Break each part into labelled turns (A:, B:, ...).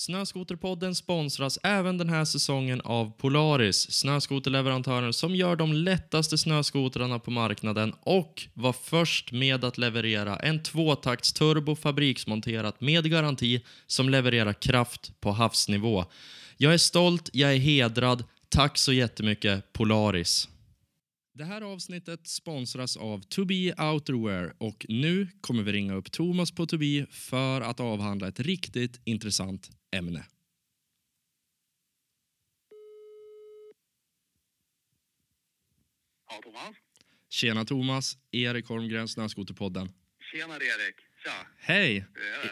A: Snöskoterpodden sponsras även den här säsongen av Polaris, snöskoterleverantören som gör de lättaste snöskotrarna på marknaden och var först med att leverera en tvåtaktsturbo fabriksmonterat med garanti som levererar kraft på havsnivå. Jag är stolt, jag är hedrad. Tack så jättemycket Polaris. Det här avsnittet sponsras av Tobii Outerwear och nu kommer vi ringa upp Thomas på Tobii för att avhandla ett riktigt intressant ämne.
B: Ja, Thomas.
A: Tjena Thomas, Erik Holmgren, Snöskoterpodden.
B: Tjenare Erik. Tja.
A: Hej!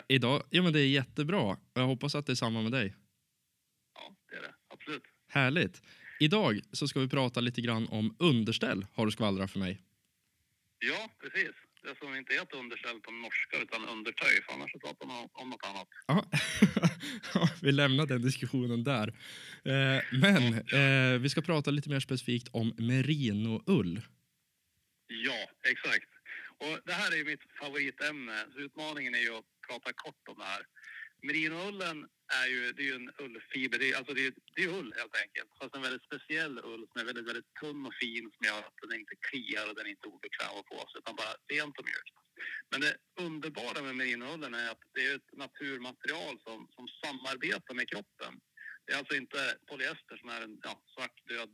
A: I- idag, ja men det är jättebra. Jag hoppas att det är samma med dig.
B: Ja, det är det. Absolut.
A: Härligt. Idag så ska vi prata lite grann om underställ, har du skvallrat för mig.
B: Ja, precis. Det som inte heter underställ på norska utan undertöj. För annars så pratar man om något annat.
A: Ja, vi lämnar den diskussionen där. Eh, men eh, vi ska prata lite mer specifikt om merinoull.
B: Ja, exakt. Och det här är mitt favoritämne. Så utmaningen är ju att prata kort om det här. Merinoullen är ju, det är ju en ullfiber. Det är, alltså det är, det är ull helt enkelt. Fast en väldigt speciell ull som är väldigt, väldigt tunn och fin som gör att den inte kliar och den är inte obekväm att på sig utan bara rent och mjukt. Men det underbara med merinoullen är att det är ett naturmaterial som, som samarbetar med kroppen. Det är alltså inte polyester som är en ja, svart död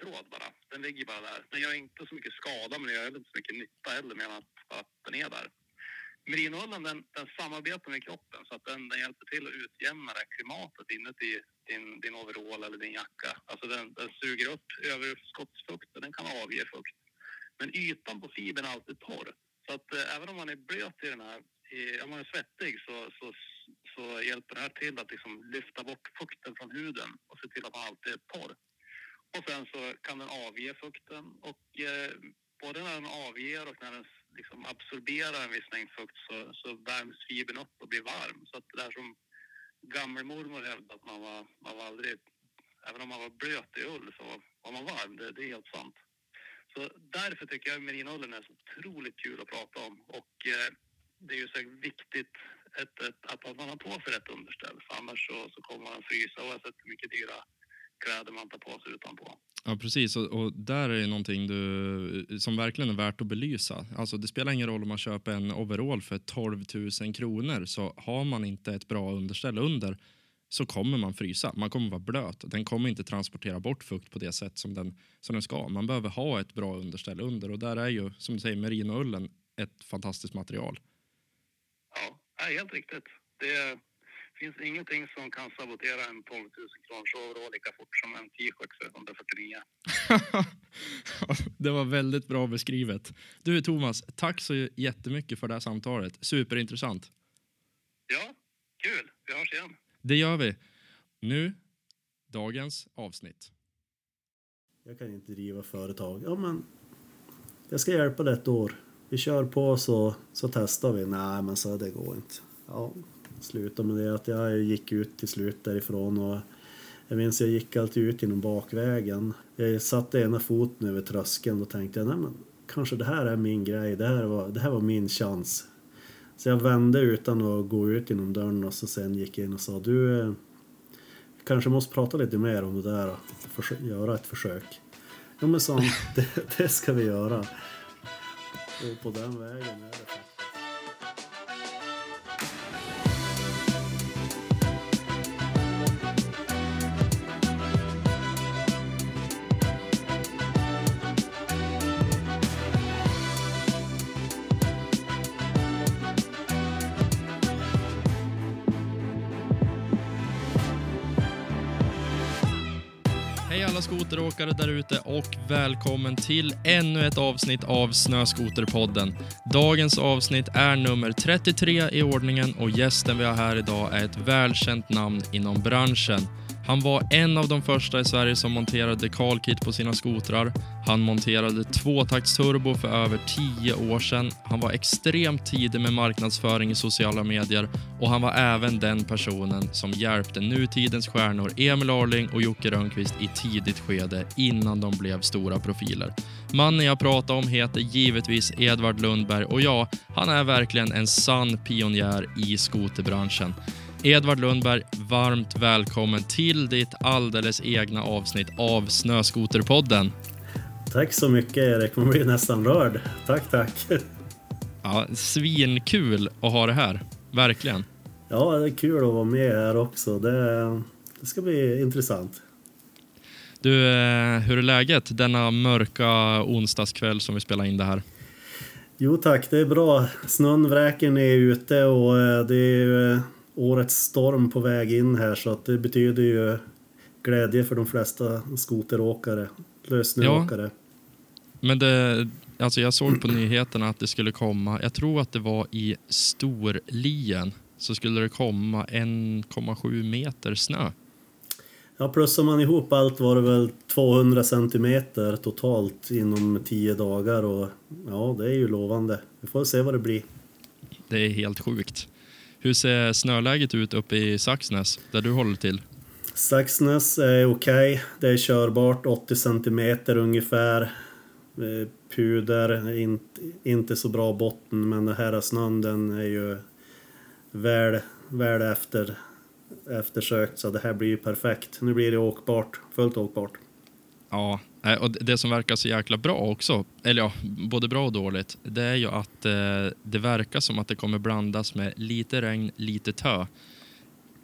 B: tråd bara. Den ligger bara där. Den gör inte så mycket skada men den gör inte så mycket nytta heller med att, att den är där. Merinoullen den, den samarbetar med kroppen så att den, den hjälper till att utjämna det klimatet inuti din, din overall eller din jacka. Alltså den, den suger upp överskottsfukt och den kan avge fukt. Men ytan på fibern är alltid torr. Så att eh, även om man är blöt i den här, i, om man är svettig så, så, så hjälper det här till att liksom lyfta bort fukten från huden och se till att man alltid är torr. Och sen så kan den avge fukten och eh, både när den avger och när den liksom absorberar en viss mängd fukt så, så värms fibern upp och blir varm. Så att det där som gammelmormor hävdade att man var, man var aldrig, även om man var blöt i ull så var man varm. Det, det är helt sant. Så därför tycker jag merinullen är så otroligt kul att prata om och eh, det är ju så viktigt ett, ett, att man har på sig rätt underställ för annars så, så kommer man frysa oavsett hur mycket dyra kläder man tar på sig utanpå.
A: Ja, precis. Och, och där är någonting du, som verkligen är värt att belysa. Alltså, det spelar ingen roll om man köper en overall för 12 000 kronor. Så har man inte ett bra underställ under så kommer man frysa. Man kommer vara blöt. Den kommer inte transportera bort fukt på det sätt som den, som den ska. Man behöver ha ett bra underställ under. Och där är ju, som du säger, merinoullen ett fantastiskt material.
B: Ja, helt riktigt. Det finns ingenting som kan sabotera en 12 000 kronors overall lika fort som en t-shirt för 149.
A: det var väldigt bra beskrivet. Du Thomas, tack så jättemycket för det här samtalet. Superintressant.
B: Ja, kul. Vi hörs igen.
A: Det gör vi. Nu, dagens avsnitt.
C: Jag kan inte driva företag. Ja, men jag ska hjälpa dig ett år. Vi kör på så, så testar vi. Nej, men så det går inte. Ja, sluta med det att jag gick ut till slut därifrån och jag minns jag gick alltid ut genom bakvägen. Jag satte ena foten över tröskeln och tänkte nej men kanske det här är min grej. Det här var, det här var min chans. Så jag vände utan att gå ut genom dörren och så sen gick jag in och sa du eh, kanske måste prata lite mer om det där och göra ett försök. Jo men sa det, det ska vi göra. Och på den vägen är det
A: skoteråkare där ute och välkommen till ännu ett avsnitt av Snöskoterpodden. Dagens avsnitt är nummer 33 i ordningen och gästen vi har här idag är ett välkänt namn inom branschen. Han var en av de första i Sverige som monterade dekalkit på sina skotrar. Han monterade tvåtaktsturbo för över tio år sedan. Han var extremt tidig med marknadsföring i sociala medier och han var även den personen som hjälpte nutidens stjärnor Emil Arling och Jocke Rönnqvist i tidigt skede innan de blev stora profiler. Mannen jag pratar om heter givetvis Edvard Lundberg och ja, han är verkligen en sann pionjär i skoterbranschen. Edvard Lundberg, varmt välkommen till ditt alldeles egna avsnitt av Snöskoterpodden.
C: Tack så mycket Erik, man blir nästan rörd. Tack, tack.
A: Ja, svinkul att ha det här, verkligen.
C: Ja, det är kul att vara med här också. Det, det ska bli intressant.
A: Du, eh, hur är läget denna mörka onsdagskväll som vi spelar in det här?
C: Jo tack, det är bra. Snön vräker ner ute och eh, det är eh, årets storm på väg in här så att det betyder ju glädje för de flesta skoteråkare, lössnöåkare. Ja,
A: men det, alltså jag såg på nyheterna att det skulle komma, jag tror att det var i Storlien, så skulle det komma 1,7 meter snö.
C: Ja, plussar man ihop allt var det väl 200 centimeter totalt inom 10 dagar och ja, det är ju lovande. Vi får se vad det blir.
A: Det är helt sjukt. Hur ser snöläget ut uppe i Saxnäs, där du håller till?
C: Saxnäs är okej. Okay. Det är körbart, 80 centimeter ungefär. Eh, puder, inte, inte så bra botten, men den här snön den är ju väl, väl efter eftersökt så det här blir ju perfekt. Nu blir det åkbart, fullt åkbart.
A: Ja, och det som verkar så jäkla bra också, eller ja, både bra och dåligt, det är ju att eh, det verkar som att det kommer blandas med lite regn, lite tö.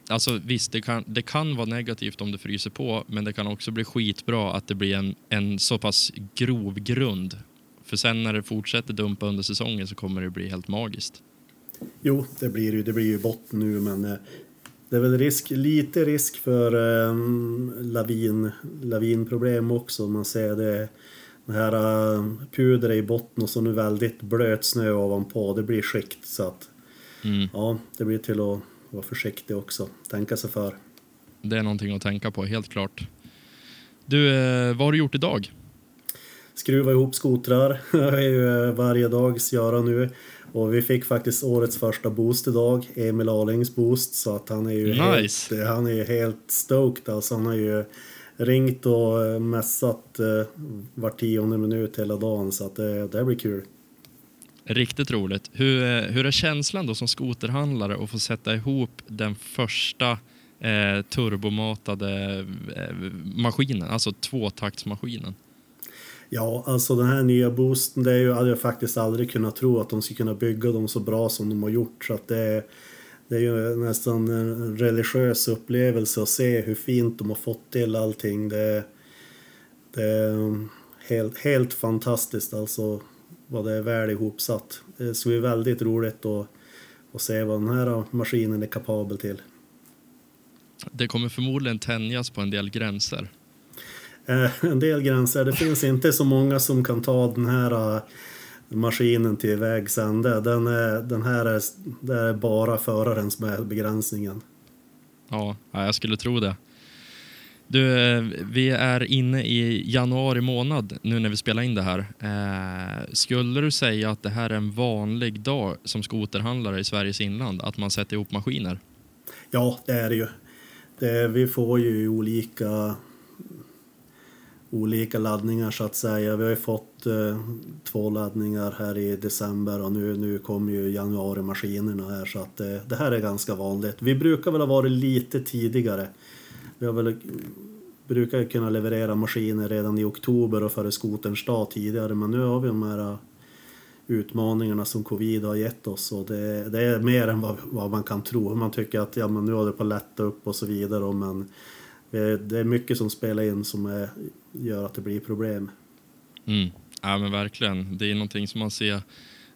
A: Alltså visst, det kan, det kan vara negativt om det fryser på, men det kan också bli skitbra att det blir en, en så pass grov grund. För sen när det fortsätter dumpa under säsongen så kommer det bli helt magiskt.
C: Jo, det blir ju, det blir ju botten nu, men eh, det är väl risk, lite risk för um, lavin, lavinproblem också. Man ser det, det här uh, pudret i botten och så nu väldigt blöt snö ovanpå. Det blir skikt så att mm. ja, det blir till att vara försiktig också. Tänka sig för.
A: Det är någonting att tänka på, helt klart. Du, eh, vad har du gjort idag?
C: Skruva ihop skotrar. det är ju eh, varje dags göra nu. Och vi fick faktiskt årets första boost idag, Emil Alings boost, så att han är ju nice. helt, han är helt stoked alltså. Han har ju ringt och mässat eh, var tionde minut hela dagen så att det, det blir kul.
A: Riktigt roligt. Hur, eh, hur är känslan då som skoterhandlare att få sätta ihop den första eh, turbomatade eh, maskinen, alltså tvåtaktsmaskinen?
C: Ja, alltså den här nya boosten, det är ju, hade jag faktiskt aldrig kunnat tro att de skulle kunna bygga dem så bra som de har gjort. Så att det, det är ju nästan en religiös upplevelse att se hur fint de har fått till allting. Det, det är helt, helt fantastiskt alltså vad det är väl ihopsatt. Det ska bli väldigt roligt att, att se vad den här maskinen är kapabel till.
A: Det kommer förmodligen tänjas på en del gränser.
C: Eh, en del gränser. Det finns inte så många som kan ta den här uh, maskinen till vägs ände. Den, är, den här är, det är bara föraren som är begränsningen.
A: Ja, jag skulle tro det. Du, eh, vi är inne i januari månad nu när vi spelar in det här. Eh, skulle du säga att det här är en vanlig dag som skoterhandlare i Sveriges inland, att man sätter ihop maskiner?
C: Ja, det är det ju. Det, vi får ju olika olika laddningar så att säga. Vi har ju fått eh, två laddningar här i december och nu, nu kommer ju januari-maskinerna här så att eh, det här är ganska vanligt. Vi brukar väl ha varit lite tidigare. Vi har väl eh, brukar kunna leverera maskiner redan i oktober och före skoterns dag tidigare men nu har vi de här eh, utmaningarna som covid har gett oss och det, det är mer än vad, vad, man kan tro. Man tycker att ja, men nu har det på att lätta upp och så vidare men eh, det är mycket som spelar in som är, gör att det blir problem.
A: Mm. Ja men verkligen. Det är någonting som man ser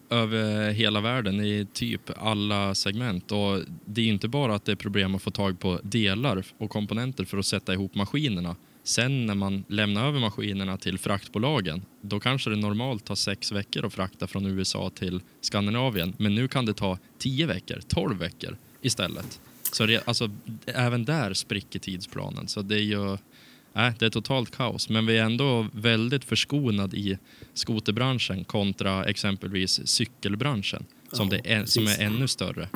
A: över hela världen i typ alla segment. Och det är inte bara att det är problem att få tag på delar och komponenter för att sätta ihop maskinerna. Sen när man lämnar över maskinerna till fraktbolagen, då kanske det normalt tar sex veckor att frakta från USA till Skandinavien. Men nu kan det ta tio veckor, tolv veckor istället. Så det, alltså, även där spricker tidsplanen. Så det är ju äh, det är totalt kaos. Men vi är ändå väldigt förskonade i skoterbranschen kontra exempelvis cykelbranschen som, ja, det är, som är ännu större.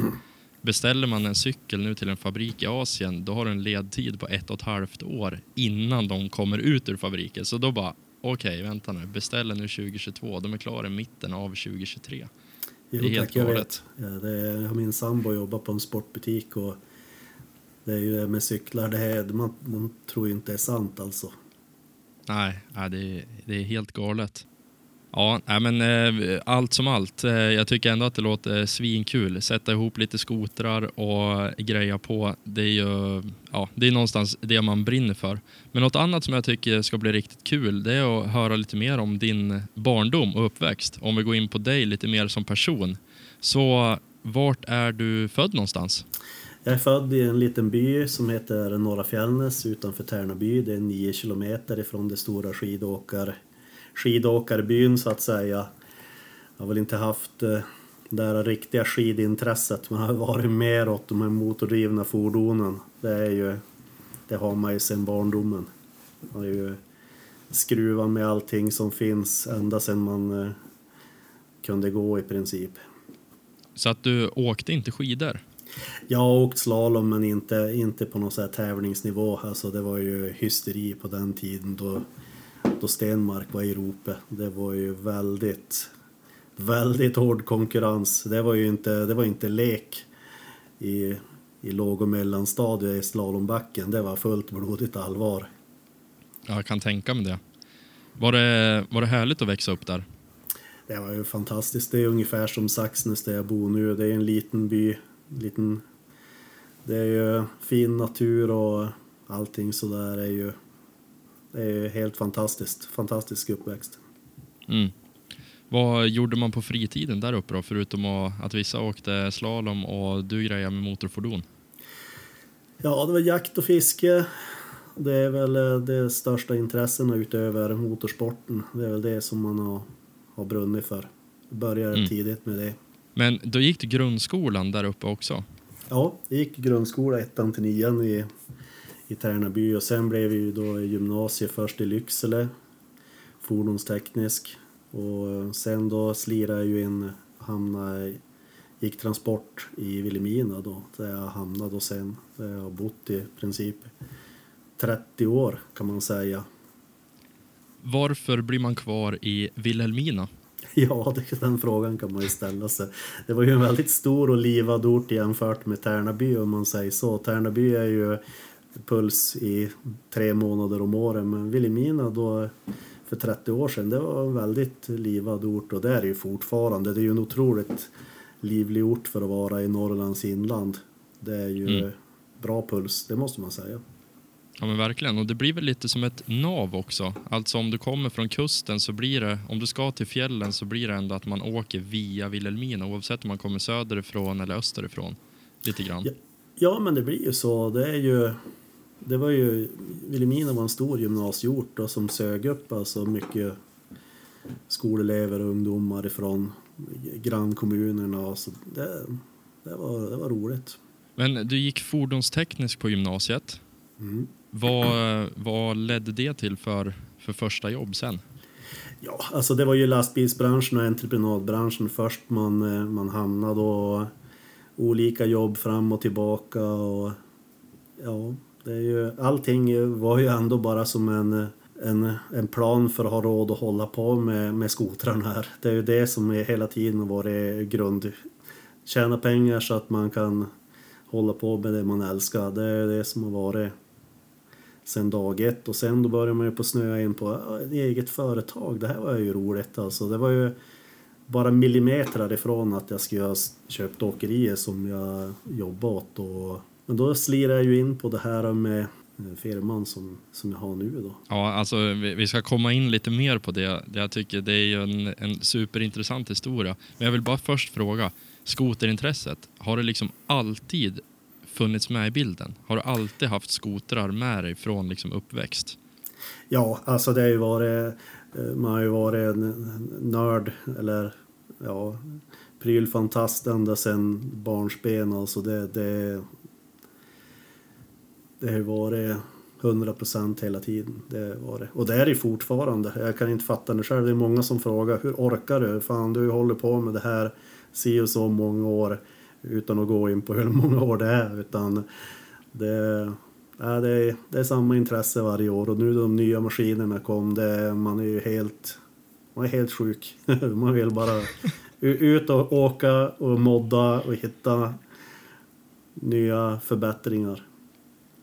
A: Beställer man en cykel nu till en fabrik i Asien, då har du en ledtid på ett och ett halvt år innan de kommer ut ur fabriken. Så då bara, okej, okay, vänta nu, beställer nu 2022, de är klara i mitten av 2023.
C: Jo, det är helt tack, jag vet. Ja, det är, min sambo jobbar på en sportbutik och det är ju det med cyklar, det är, man, man tror ju inte det är sant alltså.
A: Nej, nej det, är, det är helt galet. Ja, nej, men eh, allt som allt. Eh, jag tycker ändå att det låter svinkul. Sätta ihop lite skotrar och greja på. Det är ju ja, det är någonstans det man brinner för. Men något annat som jag tycker ska bli riktigt kul, det är att höra lite mer om din barndom och uppväxt. Om vi går in på dig lite mer som person. Så vart är du född någonstans?
C: Jag är född i en liten by som heter Norra Fjällnäs utanför Tärnaby. Det är nio kilometer ifrån det stora skidåkar, skidåkarbyn så att säga. Jag har väl inte haft eh, det där riktiga skidintresset men har varit mer åt de här motordrivna fordonen. Det, är ju, det har man ju sedan barndomen. Man har ju skruvat med allting som finns ända sedan man eh, kunde gå i princip.
A: Så att du åkte inte skidor?
C: Jag har åkt slalom men inte, inte på någon så här tävlingsnivå. Alltså det var ju hysteri på den tiden då, då Stenmark var i Europa. Det var ju väldigt, väldigt hård konkurrens. Det var ju inte, det var inte lek i, i låg och mellanstadiet i slalombacken. Det var fullt blodigt allvar.
A: Jag kan tänka mig det. Var det, var det härligt att växa upp där?
C: Det var ju fantastiskt. Det är ungefär som Saxnäs där jag bor nu. Det är en liten by. Liten... Det är ju fin natur och allting sådär är ju... Det är ju helt fantastiskt. Fantastisk uppväxt.
A: Mm. Vad gjorde man på fritiden där uppe då, förutom att vissa åkte slalom och du grejade med motorfordon?
C: Ja, det var jakt och fiske. Det är väl eh, det största intressena utöver motorsporten. Det är väl det som man har har brunnit för. Började mm. tidigt med det.
A: Men då gick du grundskolan där uppe också?
C: Ja, jag gick grundskola ettan till nian i, i Tärnaby och sen blev vi då gymnasiet först i Lycksele, fordonsteknisk och sen då slirade jag ju in, hamnade, gick transport i Vilhelmina då, där jag hamnade och sen där jag har bott i princip 30 år kan man säga.
A: Varför blir man kvar i Vilhelmina?
C: Ja, den frågan kan man ju ställa sig. Det var ju en väldigt stor och livad ort jämfört med Tärnaby om man säger så. Tärnaby är ju puls i tre månader om året men Vilhelmina då för 30 år sedan det var en väldigt livad ort och det är det ju fortfarande. Det är ju en otroligt livlig ort för att vara i Norrlands inland. Det är ju mm. bra puls, det måste man säga.
A: Ja men verkligen, och det blir väl lite som ett nav också. Alltså om du kommer från kusten så blir det, om du ska till fjällen så blir det ändå att man åker via Vilhelmina oavsett om man kommer söderifrån eller österifrån. Lite grann.
C: Ja, ja men det blir ju så. Det är ju, det var ju, Vilhelmina var en stor gymnasieort då, som sög upp alltså mycket skolelever och ungdomar ifrån grannkommunerna. Så det, det, var, det var roligt.
A: Men du gick fordonsteknisk på gymnasiet. Mm. Vad, vad ledde det till för, för första jobb sen?
C: Ja, alltså det var ju lastbilsbranschen och entreprenadbranschen först man, eh, man hamnade och olika jobb fram och tillbaka och ja, det är ju, allting var ju ändå bara som en, en, en plan för att ha råd att hålla på med, med skotrarna här. Det är ju det som är hela tiden har varit grund. Tjäna pengar så att man kan hålla på med det man älskar. Det är det som har varit sen dag ett och sen då började man ju på snöa in på eget företag. Det här var ju roligt alltså. Det var ju bara millimeter ifrån att jag skulle ha köpt åkerier som jag jobbade åt. Och, men då slirade jag ju in på det här med eh, firman som, som jag har nu då.
A: Ja, alltså vi, vi ska komma in lite mer på det. Jag tycker det är ju en, en superintressant historia. Men jag vill bara först fråga, skoterintresset, har det liksom alltid funnits med i bilden? Har du alltid haft skotrar med dig från liksom uppväxt?
C: Ja, alltså det har ju varit, eh, man har ju varit en nörd eller ja, prylfantast ända sedan barnsben. Alltså det, det, det har ju varit 100 procent hela tiden. Det var det. Och det är det fortfarande. Jag kan inte fatta det själv. Det är många som frågar hur orkar du? Fan, du håller på med det här si och så många år utan att gå in på hur många år det är. Utan det, ja, det, är, det är samma intresse varje år och nu de nya maskinerna kom, det, man är ju helt, man är helt sjuk. man vill bara ut och åka och modda och hitta nya förbättringar.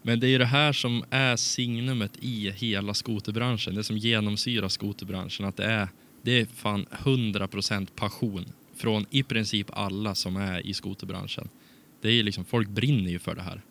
A: Men det är ju det här som är signumet i hela skoterbranschen. Det som genomsyrar skoterbranschen. Att det är, det är fan 100% passion från i princip alla som är i skoterbranschen. Det är ju liksom, folk brinner ju för det här.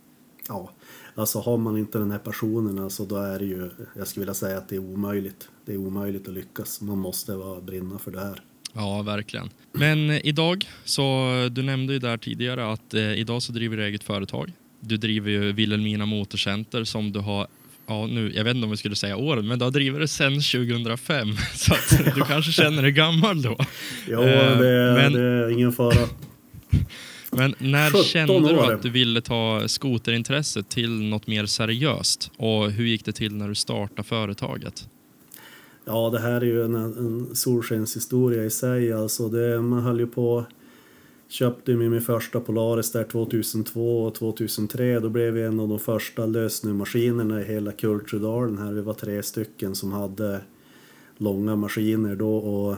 C: Ja, alltså har man inte den här passionen alltså då är det ju, jag skulle vilja säga att det är omöjligt. Det är omöjligt att lyckas. Man måste vara brinna för det här.
A: Ja, verkligen. Men eh, idag, så du nämnde ju där tidigare att eh, idag så driver du eget företag. Du driver ju Vilhelmina Motorcenter som du har Ja, nu, jag vet inte om vi skulle säga åren, men du har drivit det sedan 2005. Så du kanske känner dig gammal då.
C: Ja,
A: Eh,
C: det,
A: men-
C: det är ingen fara.
A: Men när
C: 17
A: kände du att du ville ta skoterintresset till något mer seriöst? Och hur gick det till när du startade företaget?
C: Ja, det här är ju en, en solskenshistoria i sig. Alltså det, man höll ju på... Köpte ju min första Polaris där 2002 och 2003. Då blev vi en av de första lösnummaskinerna i hela Kulturdalen här. Vi var tre stycken som hade långa maskiner då och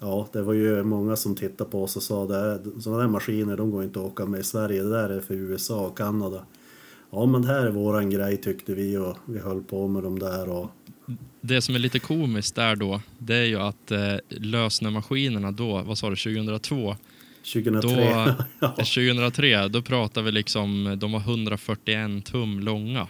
C: ja, det var ju många som tittade på oss och sa att sådana där maskiner de går inte att åka med i Sverige. Det där är för USA och Kanada. Ja, men det här är våran grej tyckte vi och vi höll på med dem där och
A: Det som är lite komiskt där då, det är ju att eh, lösnummaskinerna då, vad sa du, 2002?
C: 2003.
A: Då,
C: ja.
A: 2003, då pratar vi liksom, de var 141 tum långa.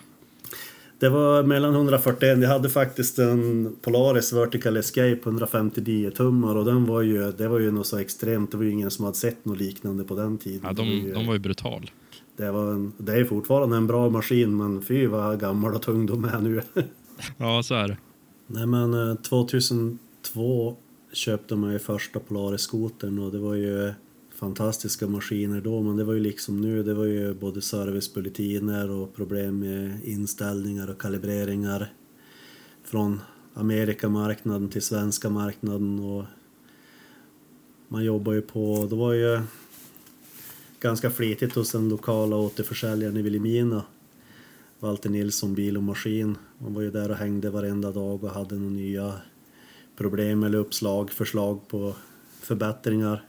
C: Det var mellan 141, jag hade faktiskt en Polaris Vertical Escape 159 tummar och den var ju, det var ju något så extremt, det var ju ingen som hade sett något liknande på den tiden.
A: Ja,
C: det, var
A: de,
C: ju,
A: de var ju brutal.
C: det, var en, det är fortfarande en bra maskin men fy vad gammal och tung de är nu.
A: Ja, så är det.
C: Nej men eh, 2002 köpte man ju första Polaris-skotern och det var ju fantastiska maskiner då men det var ju liksom nu, det var ju både servicebulletiner och problem med inställningar och kalibreringar från Amerikamarknaden till svenska marknaden och man jobbar ju på, det var ju ganska flitigt hos den lokala återförsäljaren i Vilhelmina Walter Nilsson Bil och Maskin. Man var ju där och hängde varenda dag och hade några nya problem eller uppslag, förslag på förbättringar.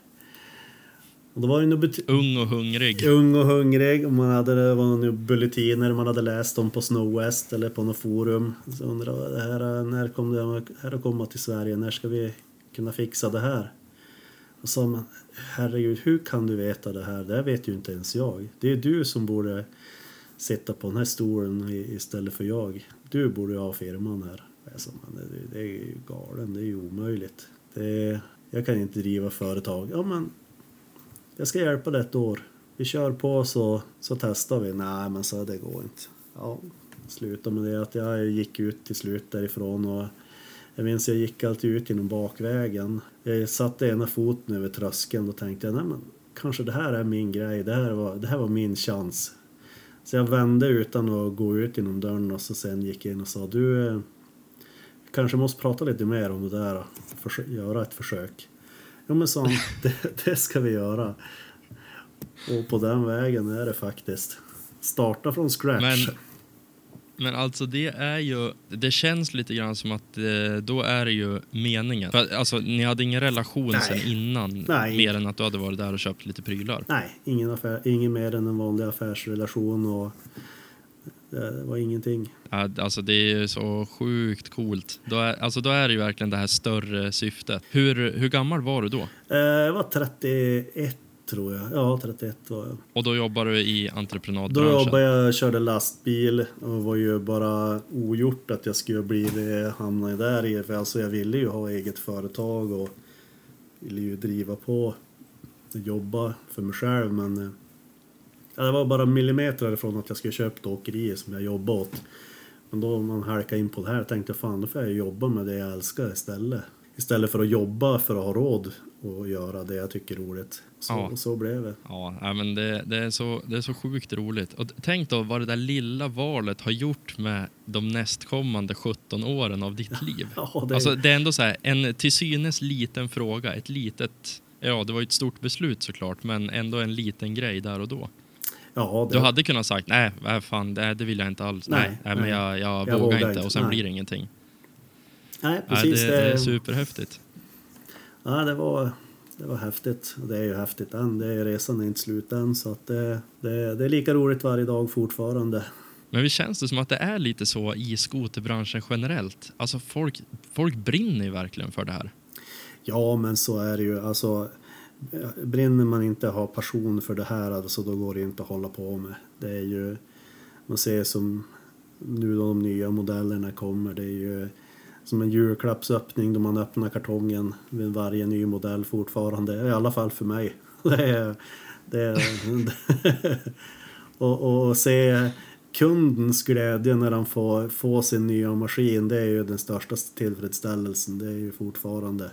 C: Och då var det nog
A: Ung och hungrig.
C: ung och hungrig och man hade det var några bulletiner man hade läst om på Snow West eller på något forum. Så undrade här, när kommer det här att komma till Sverige? När ska vi kunna fixa det här? Och sa man, herregud, hur kan du veta det här? Det här vet ju inte ens jag. Det är du som borde sitta på den här stolen istället för jag. Du borde ju ha firman här. Sa, men det, det är ju galen, det är ju omöjligt. Det, jag kan inte driva företag. Ja, men jag ska hjälpa dig ett år. Vi kör på så, så testar vi. Nej, men så det går inte. Ja, sluta med det att jag gick ut till slut därifrån och jag minns jag gick alltid ut genom bakvägen. Jag satte ena foten över tröskeln och tänkte nej men kanske det här är min grej. Det här var, det här var min chans. Så jag vände utan att gå ut genom dörren och så sen gick jag in och sa du eh, kanske måste prata lite mer om det där. och göra ett försök. Ja men han, det, det ska vi göra. Och på den vägen är det faktiskt. Starta från scratch.
A: Men, men alltså det är ju, det känns lite grann som att eh, då är det ju meningen. För, att, alltså ni hade ingen relation
C: Nej.
A: sen innan,
C: Nej.
A: mer än att du hade varit där och köpt lite prylar.
C: Nej, ingen, affär, ingen mer än en vanlig affärsrelation och det, var ingenting.
A: Alltså det är så sjukt coolt. Då är, alltså då är det ju verkligen det här större syftet. Hur, hur gammal var du då?
C: Eh, Jag var 31 tror jag. Ja, 31 var jag.
A: Och då jobbar du i
C: Då
A: entreprenadbranschen?
C: jobbade jag, körde lastbil och var ju bara ogjort att jag skulle bli det, hamna där i. För alltså jag ville ju ha eget företag och ville ju driva på och jobba för mig själv men eh, ja, det var bara millimeter ifrån att jag skulle köpa åkerier som jag jobbade åt. Men då man halkade in på det här tänkte jag fan då får jag jobba med det jag älskar istället. Istället för att jobba för att ha råd och göra det jag tycker är roligt. Så,
A: Ja.
C: så blev det.
A: Ja, men det, det, är så, det är så sjukt roligt. Och tänk då vad det där lilla valet har gjort med de nästkommande 17 åren av ditt liv.
C: Ja, det,
A: Alltså, det är ändå så här, en till synes liten fråga, ett litet... Ja, det var ju ett stort beslut såklart, men ändå en liten grej där och då.
C: Ja, det,
A: Du hade kunnat sagt, nej, fan, det, det vill jag inte alls. Nej,
C: Nej,
A: nej, men jag, jag,
C: Jag
A: vågar inte och sen
C: nej.
A: blir det ingenting.
C: nej, precis.
A: det, det är superhäftigt.
C: Ja, det var, det var häftigt. Det är ju häftigt än. Det är, resan är inte slut än. Så att det, det, det är lika roligt varje dag fortfarande.
A: Men vi känns det som att det är lite så i skoterbranschen generellt? Alltså folk, folk brinner ju verkligen för det här.
C: Ja, men så är det ju. Alltså, brinner man inte har passion för det här, alltså, då går det inte att hålla på med. Det är ju, man ser som nu då de nya modellerna kommer, det är ju som en julklappsöppning då man öppnar kartongen vid varje ny modell fortfarande. I alla fall för mig. Det är, det är, och, och se kundens glädje när han får, får sin nya maskin, det är ju den största tillfredsställelsen. Det är ju fortfarande,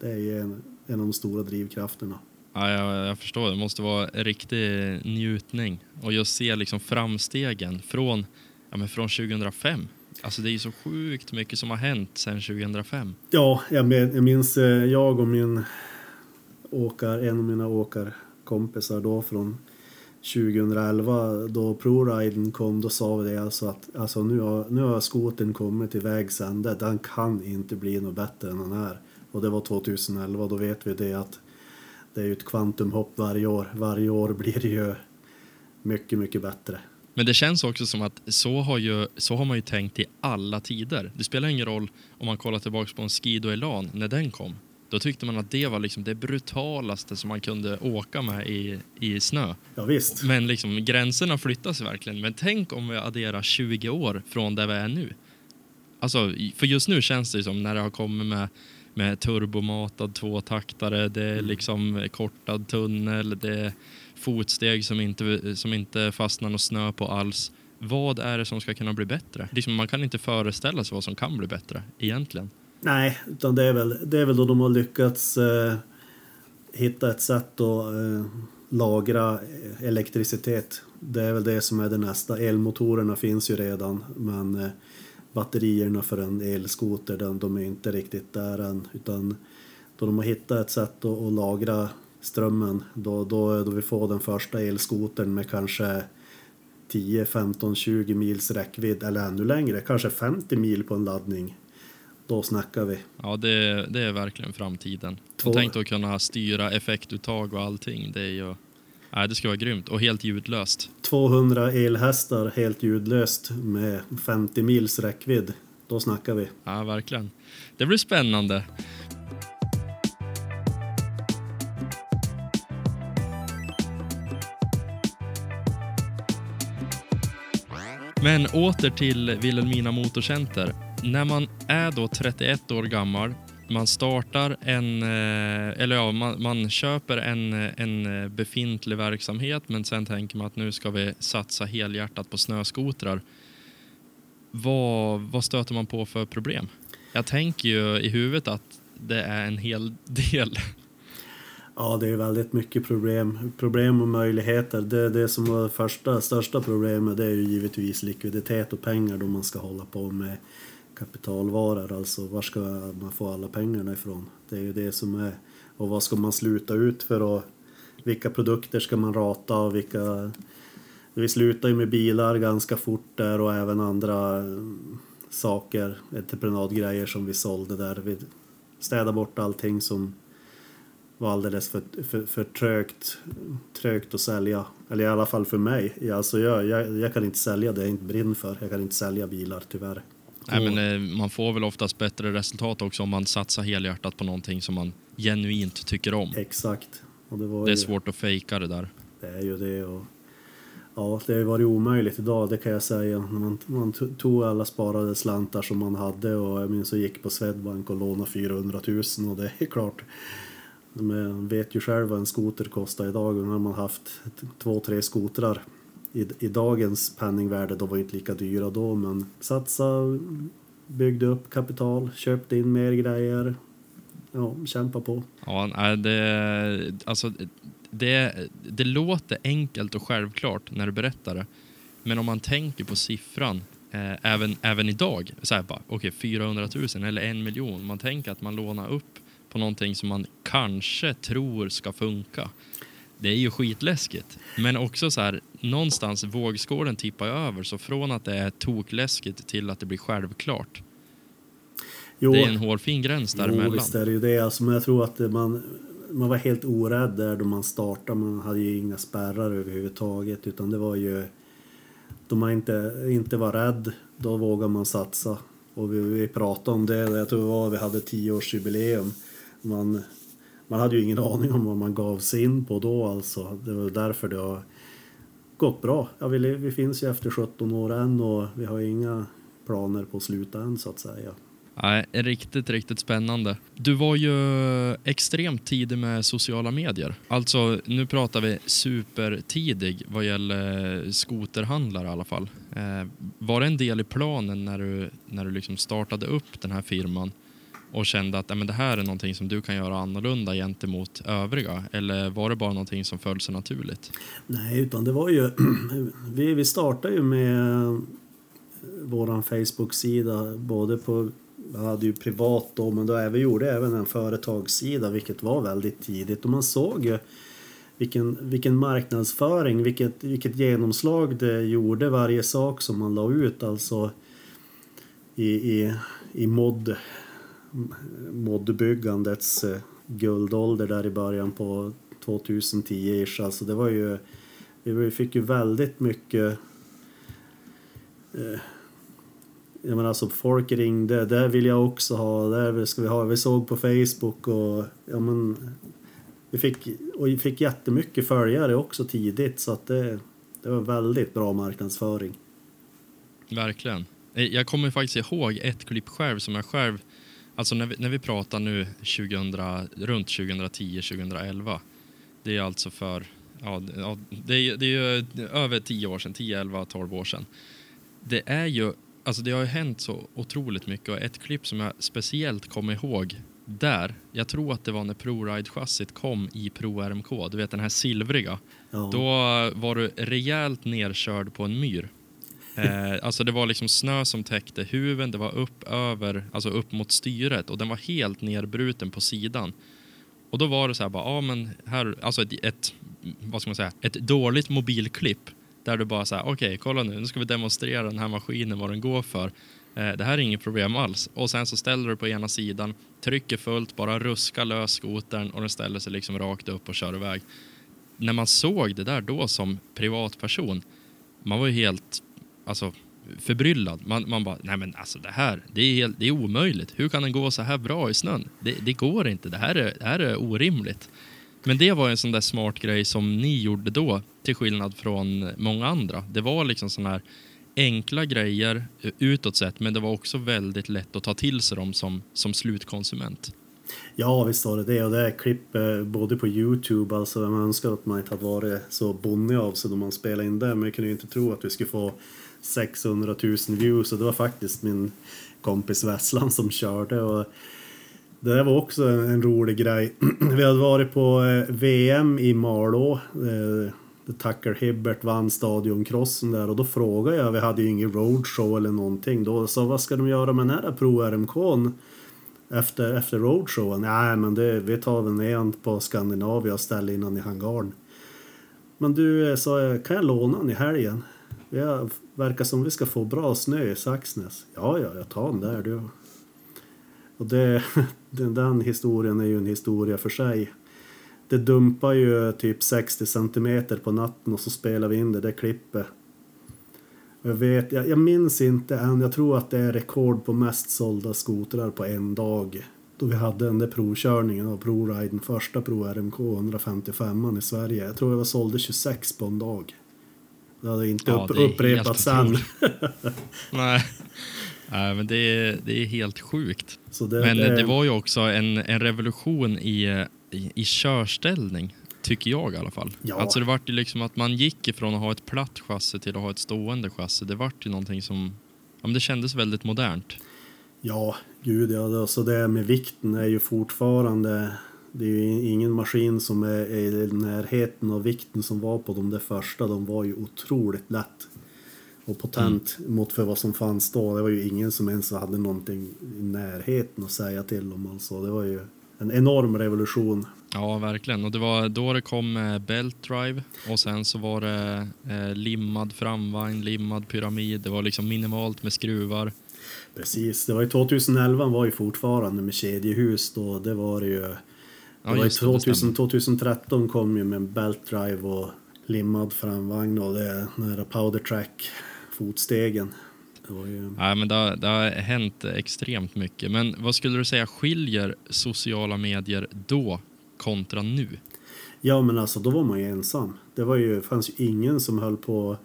C: det är ju en, en av de stora drivkrafterna.
A: Ja, jag, jag förstår. Det måste vara riktig njutning. Och just se liksom framstegen från, ja, men från 2005. Alltså det är ju så sjukt mycket som har hänt sedan 2005.
C: Ja, jag, jag minns eh, jag och min åkar, en av mina åkarkompisar då från 2011 då ProRiden kom då sa vi det alltså att alltså nu har, nu har skoten kommit till vägs ände. Den kan inte bli något bättre än den är. Och det var 2011 då vet vi det att det är ju ett kvantumhopp varje år. Varje år blir det ju mycket, mycket bättre.
A: Men det känns också som att så har, ju, så har man ju tänkt i alla tider. Det spelar ingen roll om man kollar tillbaka på en Skido Elan när den kom. Då tyckte man att det var liksom det brutalaste som man kunde åka med i, i snö.
C: Ja, visst.
A: Men liksom, gränserna flyttas verkligen. Men tänk om vi adderar 20 år från där vi är nu. Alltså, för just nu känns det som när det har kommit med, med turbomatad tvåtaktare, det är
C: Mm.
A: liksom kortad tunnel, det är fotsteg som inte, som inte fastnar någon snö på alls. Vad är det som ska kunna bli bättre? Liksom, man kan inte föreställa sig vad som kan bli bättre egentligen.
C: Nej, utan det är väl, det är väl då de har lyckats eh, hitta ett sätt att eh, lagra elektricitet. Det är väl det som är det nästa. Elmotorerna finns ju redan men eh, batterierna för en elskoter de, de är inte riktigt där än. Utan då de har hittat ett sätt att, att lagra strömmen då, då, då vi får den första elskotern med kanske 10, 15, 20 mils räckvidd eller ännu längre, kanske 50 mil på en laddning. Då snackar vi.
A: Ja, det, det är verkligen framtiden.
C: Två-
A: Och tänk att kunna styra effektuttag och allting. Det är ju... Nej, det ska vara grymt. Och helt ljudlöst.
C: 200 elhästar helt ljudlöst med 50 mils räckvidd. Då snackar vi.
A: Ja, verkligen. Det blir spännande. Men åter till Vilhelmina Motorcenter. När man är då 31 år gammal, man startar en, eh, eller ja, man, man köper en, en befintlig verksamhet men sen tänker man att nu ska vi satsa helhjärtat på snöskotrar. Vad, vad stöter man på för problem? Jag tänker ju i huvudet att det är en hel del.
C: Ja, det är väldigt mycket problem. Problem och möjligheter. Det, det som var det första, största problemet det är ju givetvis likviditet och pengar då man ska hålla på med kapitalvaror. Alltså var ska man få alla pengarna ifrån? Det är ju det som är. Och vad ska man sluta ut för att vilka produkter ska man rata och vilka... Vi slutar ju med bilar ganska fort där och även andra mm, saker, entreprenadgrejer som vi sålde där. Vi städade bort allting som var alldeles för, för, för trögt, trögt att sälja. Eller i alla fall för mig. Alltså jag, jag, jag kan inte sälja det jag inte brinner för. Jag kan inte sälja bilar tyvärr.
A: Nej, men eh, man får väl oftast bättre resultat också om man satsar helhjärtat på någonting som man genuint tycker om.
C: Exakt. Och det,
A: Det är
C: ju,
A: svårt att fejka det där.
C: det är ju det. Och, ja, det har ju varit omöjligt idag, det kan jag säga. Man, man to- tog alla sparade slantar som man hade och jag minns jag gick på Swedbank och lånade 400 000 och det är klart. Man vet ju själv vad en skoter kostar idag och när man haft två, tre skotrar i, i dagens penningvärde, de var inte lika dyra då men satsa, byggde upp kapital, köpte in mer grejer. Ja, kämpa på.
A: Ja, det, alltså, det, det låter enkelt och självklart när du berättar det. Men om man tänker på siffran, eh, även, även idag, så här bara, okej 400 000 eller en miljon. Man tänker att man lånar upp på någonting som man kanske tror ska funka. Det är ju skitläskigt. Men också så här, någonstans vågskålen tippar över. Så från att det är tokläskigt till att det blir självklart.
C: Jo,
A: Det är en hårfin gräns
C: Jo,
A: däremellan.
C: visst är det ju det. Alltså, men jag tror att man, man var helt orädd där då man startade. Man hade ju inga spärrar överhuvudtaget. Utan det var ju... då man inte, inte var rädd, då vågar man satsa. Och vi, vi pratade om det, jag tror det var vi hade tioårsjubileum. Man, man hade ju ingen aning om vad man gav sig in på då alltså. Det var därför det har gått bra. Ja, vi, vi finns ju efter 17 år än och vi har inga planer på att sluta än så att säga.
A: Nej, riktigt, riktigt spännande. Du var ju extremt tidig med sociala medier. Alltså, nu pratar vi supertidig vad gäller skoterhandlare i alla fall. Eh, var det en del i planen när du, när du liksom startade upp den här firman och kände att men det här är någonting som du kan göra annorlunda gentemot övriga? Eller var det bara någonting som föll sig naturligt?
C: Nej, utan det var ju... vi, vi startade ju med eh, våran Facebook-sida både på vi hade ju privat då, men då även gjorde även en företagssida, vilket var väldigt tidigt. Och man såg ju vilken, vilken marknadsföring, vilket, vilket genomslag det gjorde varje sak som man la ut. Alltså i, i, i mod, modbyggandets eh, guldålder där i början på 2010-ish. Alltså det var ju, vi fick ju väldigt mycket eh, jag menar alltså folk ringde, det vill jag också ha, det ska vi ha. Vi såg på Facebook och ja men vi fick, och vi fick jättemycket följare också tidigt så att det, det var väldigt bra marknadsföring.
A: Verkligen. Eh, jag kommer faktiskt ihåg ett klipp själv som jag själv, alltså när vi, när vi pratar nu 2000, runt 2010-2011. Det är alltså för, ja, det är, det är över 10 år sedan, 10, 11, 12 år sedan. Det är ju alltså det har ju hänt så otroligt mycket och ett klipp som jag speciellt kommer ihåg där, jag tror att det var när ProRide-chassit kom i Pro RMK, du vet den här silvriga. Ja. Då var du rejält nerkörd på en myr. Eh, alltså det var liksom snö som täckte huven, det var upp över, alltså upp mot styret och den var helt nerbruten på sidan. Och då var det så här bara, ja men här, alltså ett, ett vad ska man säga, ett dåligt mobilklipp där du bara så här, okej, okay, kolla nu, nu ska vi demonstrera den här maskinen, vad den går för. Eh, det här är inget problem alls. Och sen så ställer du på ena sidan, trycker fullt, bara ruskar lös skotern och den ställer sig liksom rakt upp och kör iväg. När man såg det där då som privatperson, man var ju helt, alltså förbryllad. Man, man bara, nej men alltså det här, det är, helt, det är omöjligt. Hur kan den gå så här bra i snön? Det, det går inte, det här, är, det här är orimligt. Men det var en sån där smart grej som ni gjorde då, till skillnad från många andra. Det var liksom såna här enkla grejer eh, utåt sett, men det var också väldigt lätt att ta till sig dem som, som slutkonsument.
C: Ja, visst var det det. Och det är klipp eh, både på Youtube, alltså man önskar att man inte hade varit så bonnig av sig då man spelade in det. Men jag kunde ju inte tro att vi skulle få 600 000 views och det var faktiskt min kompis Vesslan som körde. Och det där var också en, rolig grej. Vi hade varit på eh, VM i Malå. Eh, Tucker Hibbert vann stadionkrossen där och då frågade jag, vi hade ju ingen roadshow eller någonting då, så vad ska de göra med den här Pro-RMK efter, efter roadshowen? Nej men det, vi tar väl ner på Skandinavia och ställer in den i hangaren. Men du, eh, sa jag, kan jag låna den i helgen? Det verkar som vi ska få bra snö i Saxnäs. Ja, ja, jag tar den där du. Och det, den, den historien är ju en historia för sig. Det dumpar ju typ 60 centimeter på natten och så spelar vi in det där klippet. Jag, vet, jag, jag minns inte än, jag tror att det är rekord på mest sålda skotrar på en dag. Då vi hade den där provkörningen av ProRiden, första Pro RMK 155 i Sverige. Jag tror jag var sålde 26 på en dag. Det hade inte ja, upp, upprepats sen.
A: Nej. Nej, men det är, det är helt sjukt. Det, men det... det... var ju också en, en revolution i, i, i körställning, tycker jag i alla fall. Ja. Alltså det vart ju liksom att man gick ifrån att ha ett platt chassi till att ha ett stående chassi. Det vart ju någonting som, ja men det kändes väldigt modernt.
C: Ja, gud ja. Alltså det med vikten är ju fortfarande det är ju ingen maskin som är i närheten av vikten som var på de där första. De var ju otroligt lätt och potent mm. mot för vad som fanns då. Det var ju ingen som ens hade någonting i närheten att säga till om. Alltså. Det var ju en enorm revolution.
A: Ja, verkligen. Och det var då det kom eh, Belt Drive och sen så var det eh, limmad framvagn, limmad pyramid. Det var liksom minimalt med skruvar.
C: Precis, det var ju 2011 var ju fortfarande med kedjehus då. Det var det ju. Det ja, var ju 2000, 2013 kom ju med Belt Drive och limmad framvagn och det nära Powder Track fotstegen. Det var ju...
A: Ja, men det, har- det har hänt extremt mycket. Men vad skulle du säga skiljer sociala medier då kontra nu?
C: Ja men alltså då var man ju ensam. Det var ju, fanns ju ingen som höll på att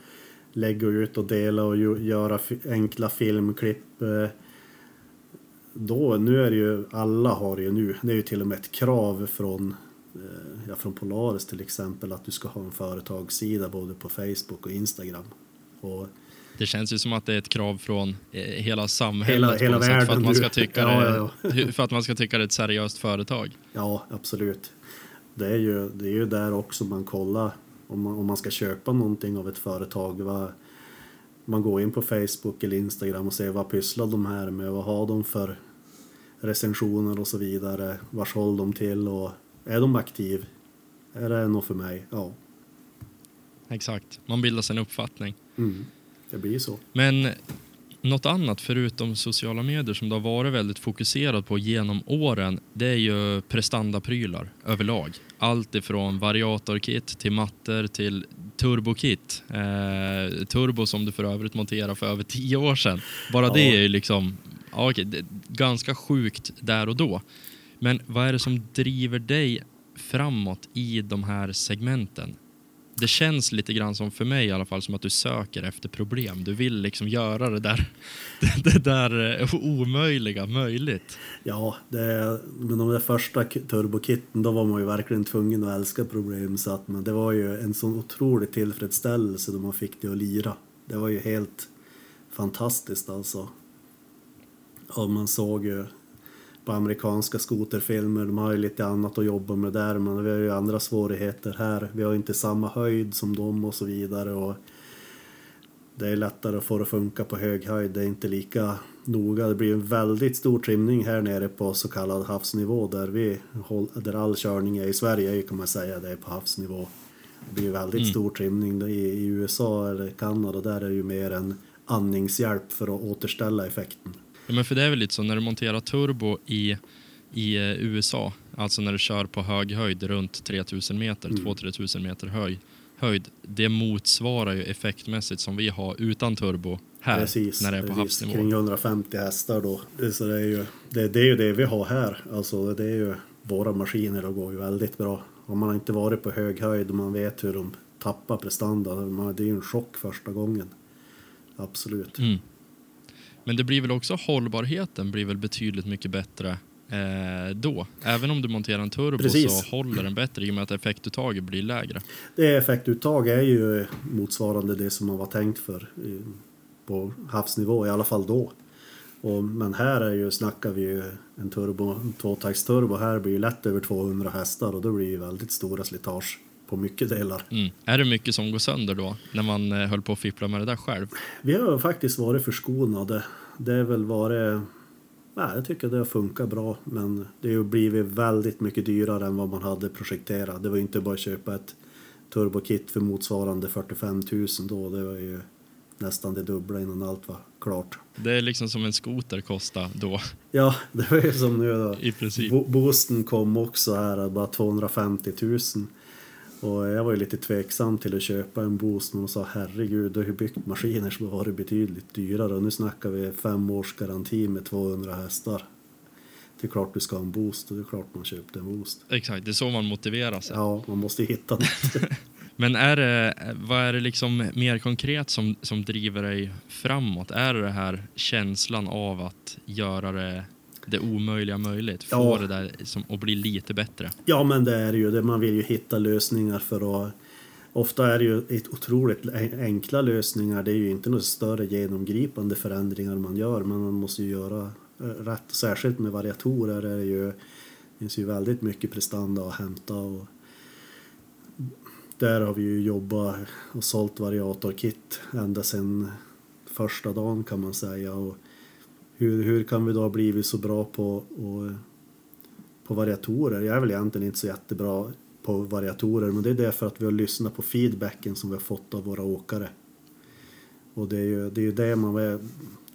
C: lägga ut och dela och göra enkla filmklipp. Då, nu är det ju, alla har det ju nu. Det är ju till och med ett krav från, eh, ja, från Polaris till exempel att du ska ha en företagssida både på Facebook och Instagram. Och
A: Det känns ju som att det är ett krav från eh, hela samhället
C: Hela- hela
A: att man ska
C: Ja,
A: för att man ska tycka det är ett seriöst företag.
C: Ja, absolut. Det är ju, det är ju där också man kollar om man, om man ska köpa någonting av ett företag. Vad, man går in på Facebook eller Instagram och ser vad pysslar de här med? Vad har de för recensioner och så vidare? Vars håll de till och är de aktiv? Är det något för mig? Ja,
A: Exakt, man bildar sig en uppfattning.
C: mm. det blir så.
A: Men något annat förutom sociala medier som det har varit väldigt fokuserat på genom åren, det är ju prestandaprylar överlag. Allt ifrån variatorkit till mattor till turbokit. Eh, turbo som du för övrigt monterade för över tio år sedan. Bara
C: Ja.
A: det är ju liksom ja, okej, ganska sjukt där och då. Men vad är det som driver dig framåt i de här segmenten? Det känns lite grann som för mig i alla fall som att du söker efter problem. Du vill liksom göra det där, det, det där eh, omöjliga möjligt.
C: Ja, det, men de där första turbokitten då var man ju verkligen tvungen att älska problem så att men det var ju en sån otrolig tillfredsställelse då man fick det att lira. Det var ju helt fantastiskt alltså. Och man såg ju på amerikanska skoterfilmer, de har ju lite annat att jobba med där men vi har ju andra svårigheter här. Vi har inte samma höjd som dem och så vidare. Och det är lättare att få det att funka på hög höjd. Det är inte lika noga. Det blir en väldigt stor trimning här nere på så kallad havsnivå där vi där all körning är i Sverige kan man säga. Det är på havsnivå. Det blir väldigt
A: Mm.
C: stor trimning. I, I USA eller Kanada där är det ju mer en andningshjälp för att återställa effekten.
A: Ja, men för det är väl lite så när du monterar turbo i, i eh, USA, alltså när du kör på hög höjd runt 3000 meter,
C: Mm.
A: 2-3000 meter höjd, höjd, det motsvarar ju effektmässigt som vi har utan turbo här
C: Precis,
A: när det är på
C: precis.
A: havsnivå.
C: Kring 150 hästar då. Det- Så det är ju det, det, är ju det vi har här. Alltså det är ju våra maskiner och går ju väldigt bra. Om man har inte varit på hög höjd och man vet hur de tappar prestanda. Det är ju en chock första gången. Absolut.
A: Mm. Men det blir väl också hållbarheten blir väl betydligt mycket bättre eh, då. Även om du monterar en turbo
C: Precis.
A: så håller den bättre i och med att effektuttaget blir lägre.
C: Det effektuttag är ju motsvarande det som man var tänkt för i- på havsnivå, i alla fall då. Och, men här är ju, snackar vi ju en turbo, en tvåtaktsturbo, här blir ju lätt över 200 hästar och då blir ju väldigt stora slitage på mycket delar.
A: Mm. Är det mycket som går sönder då när man eh, höll på att fippla med det där själv?
C: Vi har faktiskt varit förskonade. Det är väl varit... Nej, jag tycker det har funkat bra men det har blivit väldigt mycket dyrare än vad man hade projekterat. Det var inte bara att köpa ett turbokit för motsvarande 45 000 då. Det var ju nästan det dubbla innan allt var klart.
A: Det är liksom som en skoter kostar då
C: Ja, det var ju som nu då.
A: i princip.
C: Bo- Boosten kom också här, bara 250 000. Och jag var ju lite tveksam till att köpa en Boost men sa herregud, du har ju byggt maskiner som har varit betydligt dyrare och nu snackar vi fem års garanti med 200 hästar. Det är klart du ska ha en Boost och det är klart man köpte en Boost.
A: Exakt, det är så man motiverar sig.
C: Ja, man måste hitta något.
A: Men är det, vad är det liksom mer konkret som, som driver dig framåt? Är det det här känslan av att göra det, det omöjliga möjligt? Få
C: Ja.
A: det där som, att bli lite bättre?
C: Ja, men det är ju det. Man vill ju hitta lösningar för att... Ofta är det ju ett otroligt enkla lösningar. Det är ju inte några större genomgripande förändringar man gör, men man måste ju göra eh, rätt. Särskilt med variatorer är det ju... Det finns ju väldigt mycket prestanda att hämta och... Där har vi ju jobbat och sålt variatorkit ända sedan första dagen kan man säga. Och hur, hur kan vi då ha blivit så bra på och på variatorer. Jag är väl egentligen inte så jättebra på variatorer men det är därför att vi har lyssnat på feedbacken som vi har fått av våra åkare. Och det är ju, det är ju det man är,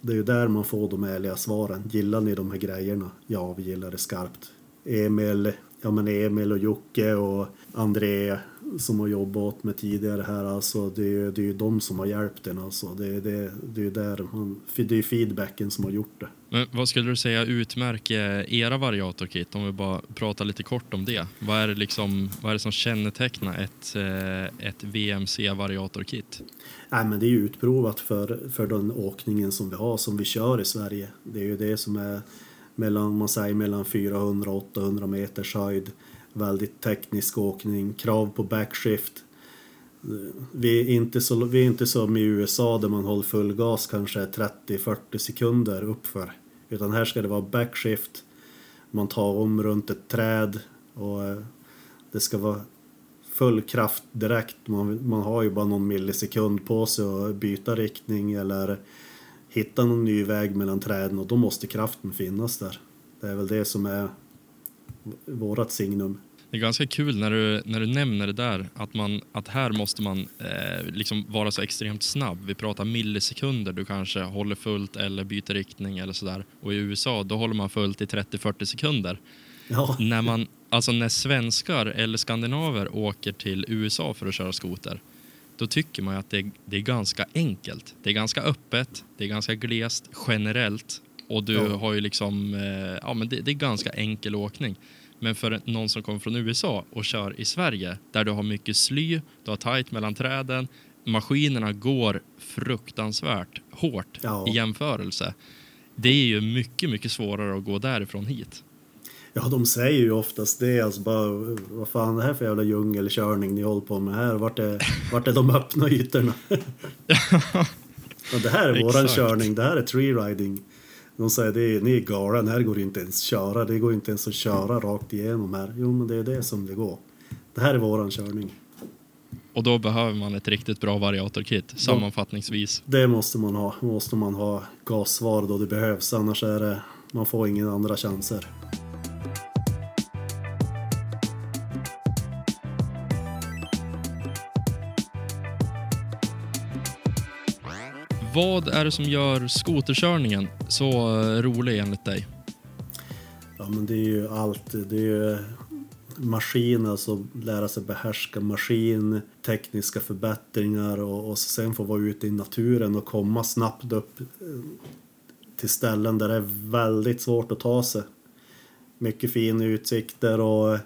C: det är ju där man får de ärliga svaren. Gillar ni de här grejerna? Ja, vi gillar det skarpt. Emil, ja men Emil och Jocke och André som har jobbat åt mig tidigare här, alltså det är, det är ju de som har hjälpt en alltså. Det är, det, det är där man, det är feedbacken som har gjort det.
A: Men vad skulle du säga utmärker era variatorkit? Om vi bara pratar lite kort om det. Vad är det, liksom, vad är det som kännetecknar ett, eh, ett VMC-variatorkit?
C: Nej, men det är ju utprovat för, för den åkningen som vi har, som vi kör i Sverige. Det är ju det som är mellan, man säger mellan 400 och 800 meters höjd. Väldigt teknisk åkning, krav på backshift. Vi är inte, så, vi är inte som i USA där man håller full gas kanske 30-40 sekunder uppför. Utan här ska det vara backshift, man tar om runt ett träd och eh, det ska vara full kraft direkt. Man, man har ju bara någon millisekund på sig att byta riktning eller hitta någon ny väg mellan träden och då måste kraften finnas där. Det är väl det som är vårat signum.
A: Det är ganska kul när du, när du nämner det där, att, man, att här måste man eh, liksom vara så extremt snabb. Vi pratar millisekunder, du kanske håller fullt eller byter riktning eller sådär. Och i USA, då håller man fullt i 30-40 sekunder.
C: Ja.
A: När, man, alltså när svenskar eller skandinaver åker till USA för att köra skoter, då tycker man att det, det är ganska enkelt. Det är ganska öppet, det är ganska glest generellt och du
C: Ja.
A: har ju liksom, eh, ja men det, det är ganska enkel åkning. Men för någon som kommer från USA och kör i Sverige, där du har mycket sly, du har tajt mellan träden, maskinerna går fruktansvärt hårt
C: Ja.
A: i jämförelse. Det är ju mycket, mycket svårare att gå därifrån hit.
C: Ja, de säger ju oftast det. Alltså bara, vad fan är det här för jävla djungelkörning ni håller på med här? Vart är, vart är de öppna ytorna? ja, det här är våran
A: Exakt.
C: körning. Det här är tree riding. De säger det är, ni är galen, här går inte ens köra. Det går inte ens att köra rakt igenom här. Jo, men det är det som det går. Det här är våran körning.
A: Och då behöver man ett riktigt bra variatorkit, sammanfattningsvis.
C: Det måste man ha. Måste man ha gassvar då det behövs. Annars är det, man får ingen andra chanser.
A: Vad är det som gör skoterkörningen så eh, rolig enligt dig?
C: Ja men det är ju allt. Det är ju maskin, alltså lära sig behärska maskin, tekniska förbättringar och, och sen få vara ute i naturen och komma snabbt upp eh, till ställen där det är väldigt svårt att ta sig. Mycket fina utsikter och eh,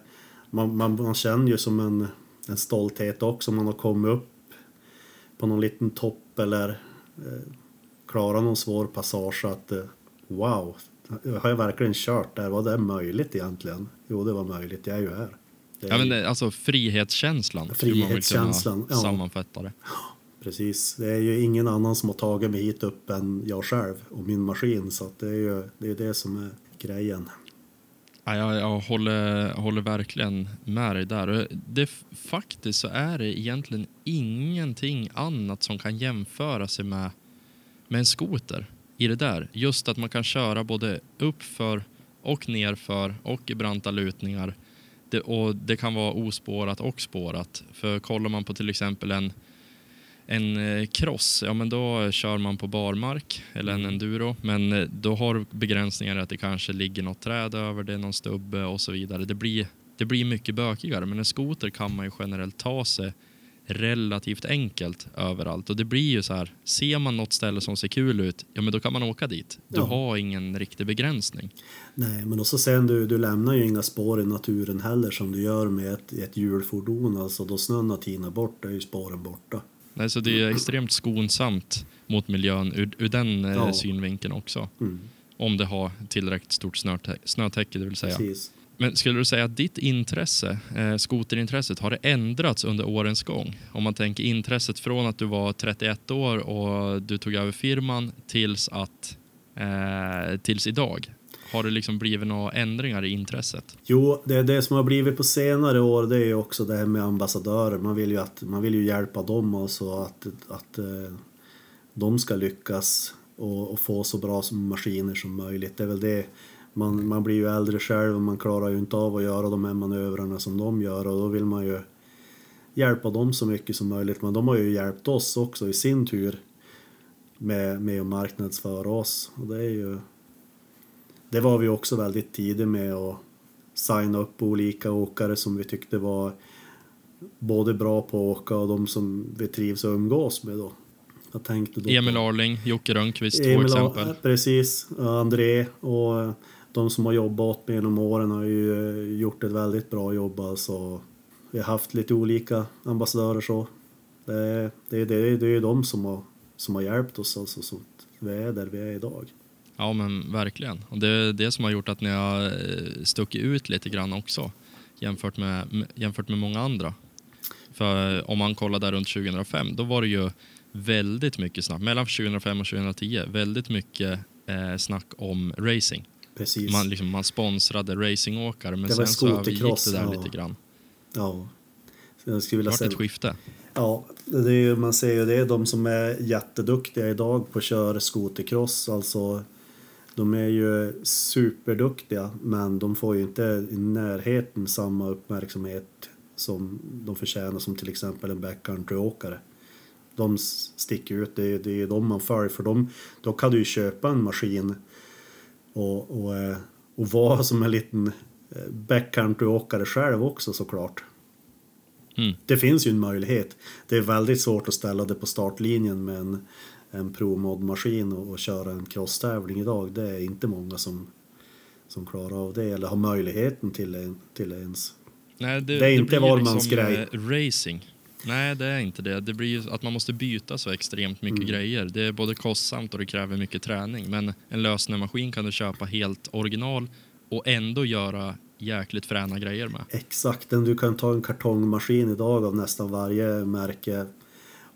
C: man, man, man känner ju som en, en stolthet också om man har kommit upp på någon liten topp eller eh, klarat någon svår passage att eh, wow, har jag verkligen kört där? Var det möjligt egentligen? Jo, det var möjligt. Jag är ju här. Är
A: Ja, men alltså frihetskänslan. man
C: Frihetskänslan, ja.
A: Sammanfatta det.
C: Precis. Det är ju ingen annan som har tagit mig hit upp än jag själv och min maskin. Så att det är ju det, är det som är grejen.
A: Ja, jag, jag håller, håller verkligen med dig där. Det, faktiskt så är det egentligen ingenting annat som kan jämföra sig med, med en skoter i det där. Just att man kan köra både uppför och nerför och i branta lutningar. Det, och det kan vara ospårat och spårat. För kollar man på till exempel en, en eh, cross, ja men då kör man på barmark eller en enduro. Men eh, då har begränsningar att det kanske ligger något träd över det, någon stubbe och så vidare. Det blir, det blir mycket bökigare. Men en skoter kan man ju generellt ta sig relativt enkelt överallt. Och det blir ju så här, ser man något ställe som ser kul ut, ja men då kan man åka dit. Du
C: Ja.
A: har ingen riktig begränsning.
C: Nej, men också sen du, du lämnar ju inga spår i naturen heller som du gör med ett, ett hjulfordon. Alltså då snön har tinat bort, är ju spåren borta.
A: Nej, så det är extremt skonsamt mot miljön ur, ur den eh,
C: Ja.
A: synvinkeln också.
C: Mm,
A: Om det har tillräckligt stort snötä snötäcke, det vill säga.
C: precis.
A: Men skulle du säga att ditt intresse, eh, skoterintresset, har det ändrats under årens gång? Om man tänker intresset från att du var 31 år och du tog över firman tills att eh, tills idag. Har det liksom blivit några ändringar i intresset?
C: Jo, det, det som har blivit på senare år det är ju också det här med ambassadörer. Man vill ju, att, man vill ju hjälpa dem alltså att, att eh, de ska lyckas och, och få så bra som maskiner som möjligt. Det är väl det. Man, man blir ju äldre själv och man klarar ju inte av att göra de här manövrarna som de gör och då vill man ju hjälpa dem så mycket som möjligt. Men de har ju hjälpt oss också i sin tur med, med att marknadsföra oss. Och det är ju det var vi också väldigt tidiga med att signa upp olika åkare som vi tyckte var både bra på att åka och de som vi trivs att umgås med då. Jag tänkte då
A: Emil Arling, Jocke Rönnqvist, två exempel.
C: ja, Precis, André och de som har jobbat åt mig genom åren har ju eh, gjort ett väldigt bra jobb alltså. Vi har haft lite olika ambassadörer så. Det, är- det, det, det är ju de som har, som har hjälpt oss alltså så vi är där vi är idag.
A: Ja, men verkligen. Och det är det som har gjort att ni har eh, stuckit ut lite grann också jämfört med, jämfört med många andra. För om man kollar där runt 2005, då var det ju väldigt mycket snack, mellan 2005 och 2010, väldigt mycket eh, snack om racing.
C: Precis.
A: Man, liksom, man sponsrade racingåkare, men sen så övergick
C: skotercross,
A: det där
C: ja.
A: lite grann.
C: Ja. Jag skulle vilja säga...
A: ett skifte.
C: Ja, det är, man ser ju det de som är jätteduktiga idag på att köra skotercross. Alltså, de är ju superduktiga men de får ju inte i närheten samma uppmärksamhet som de förtjänar som till exempel en backcountryåkare. De s- sticker ut, det är, det är de man följer för de, då kan du ju köpa en maskin och, och, eh, och vara som en liten eh, backcountryåkare själv också såklart.
A: Mm.
C: Det finns ju en möjlighet. Det är väldigt svårt att ställa det på startlinjen med en, en ProMod-maskin och, och köra en crosstävling idag. Det är inte många som, som klarar av det eller har möjligheten till, en, till ens.
A: Nej, det,
C: Det är inte
A: blir
C: Wahlmans
A: liksom,
C: grej.
A: eh, racing. Nej, det är inte det. Det blir ju att man måste byta så extremt mycket
C: Mm.
A: grejer. Det är både kostsamt och det kräver mycket träning. Men en lösnämaskin kan du köpa helt original och ändå göra jäkligt fräna grejer med.
C: Exakt, du kan ta en kartongmaskin idag av nästan varje märke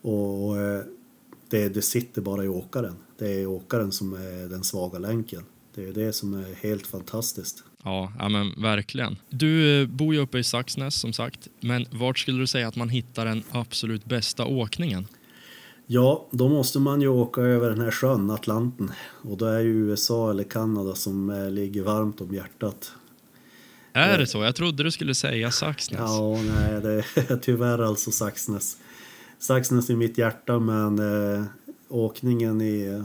C: och, och eh, det, det sitter bara i åkaren. Det är åkaren som är den svaga länken. Det är det som är helt fantastiskt.
A: Ja, ja men verkligen. Du eh, bor ju uppe i Saxnäs som sagt. Men vart skulle du säga att man hittar den absolut bästa åkningen?
C: Ja, då måste man ju åka över den här sjön, Atlanten. Och då är ju USA eller Kanada som eh, ligger varmt om hjärtat.
A: Är det så? Jag trodde du skulle säga Saxnäs.
C: Ja, nej, det är tyvärr alltså Saxnäs. Saxnäs i mitt hjärta, men eh, åkningen i,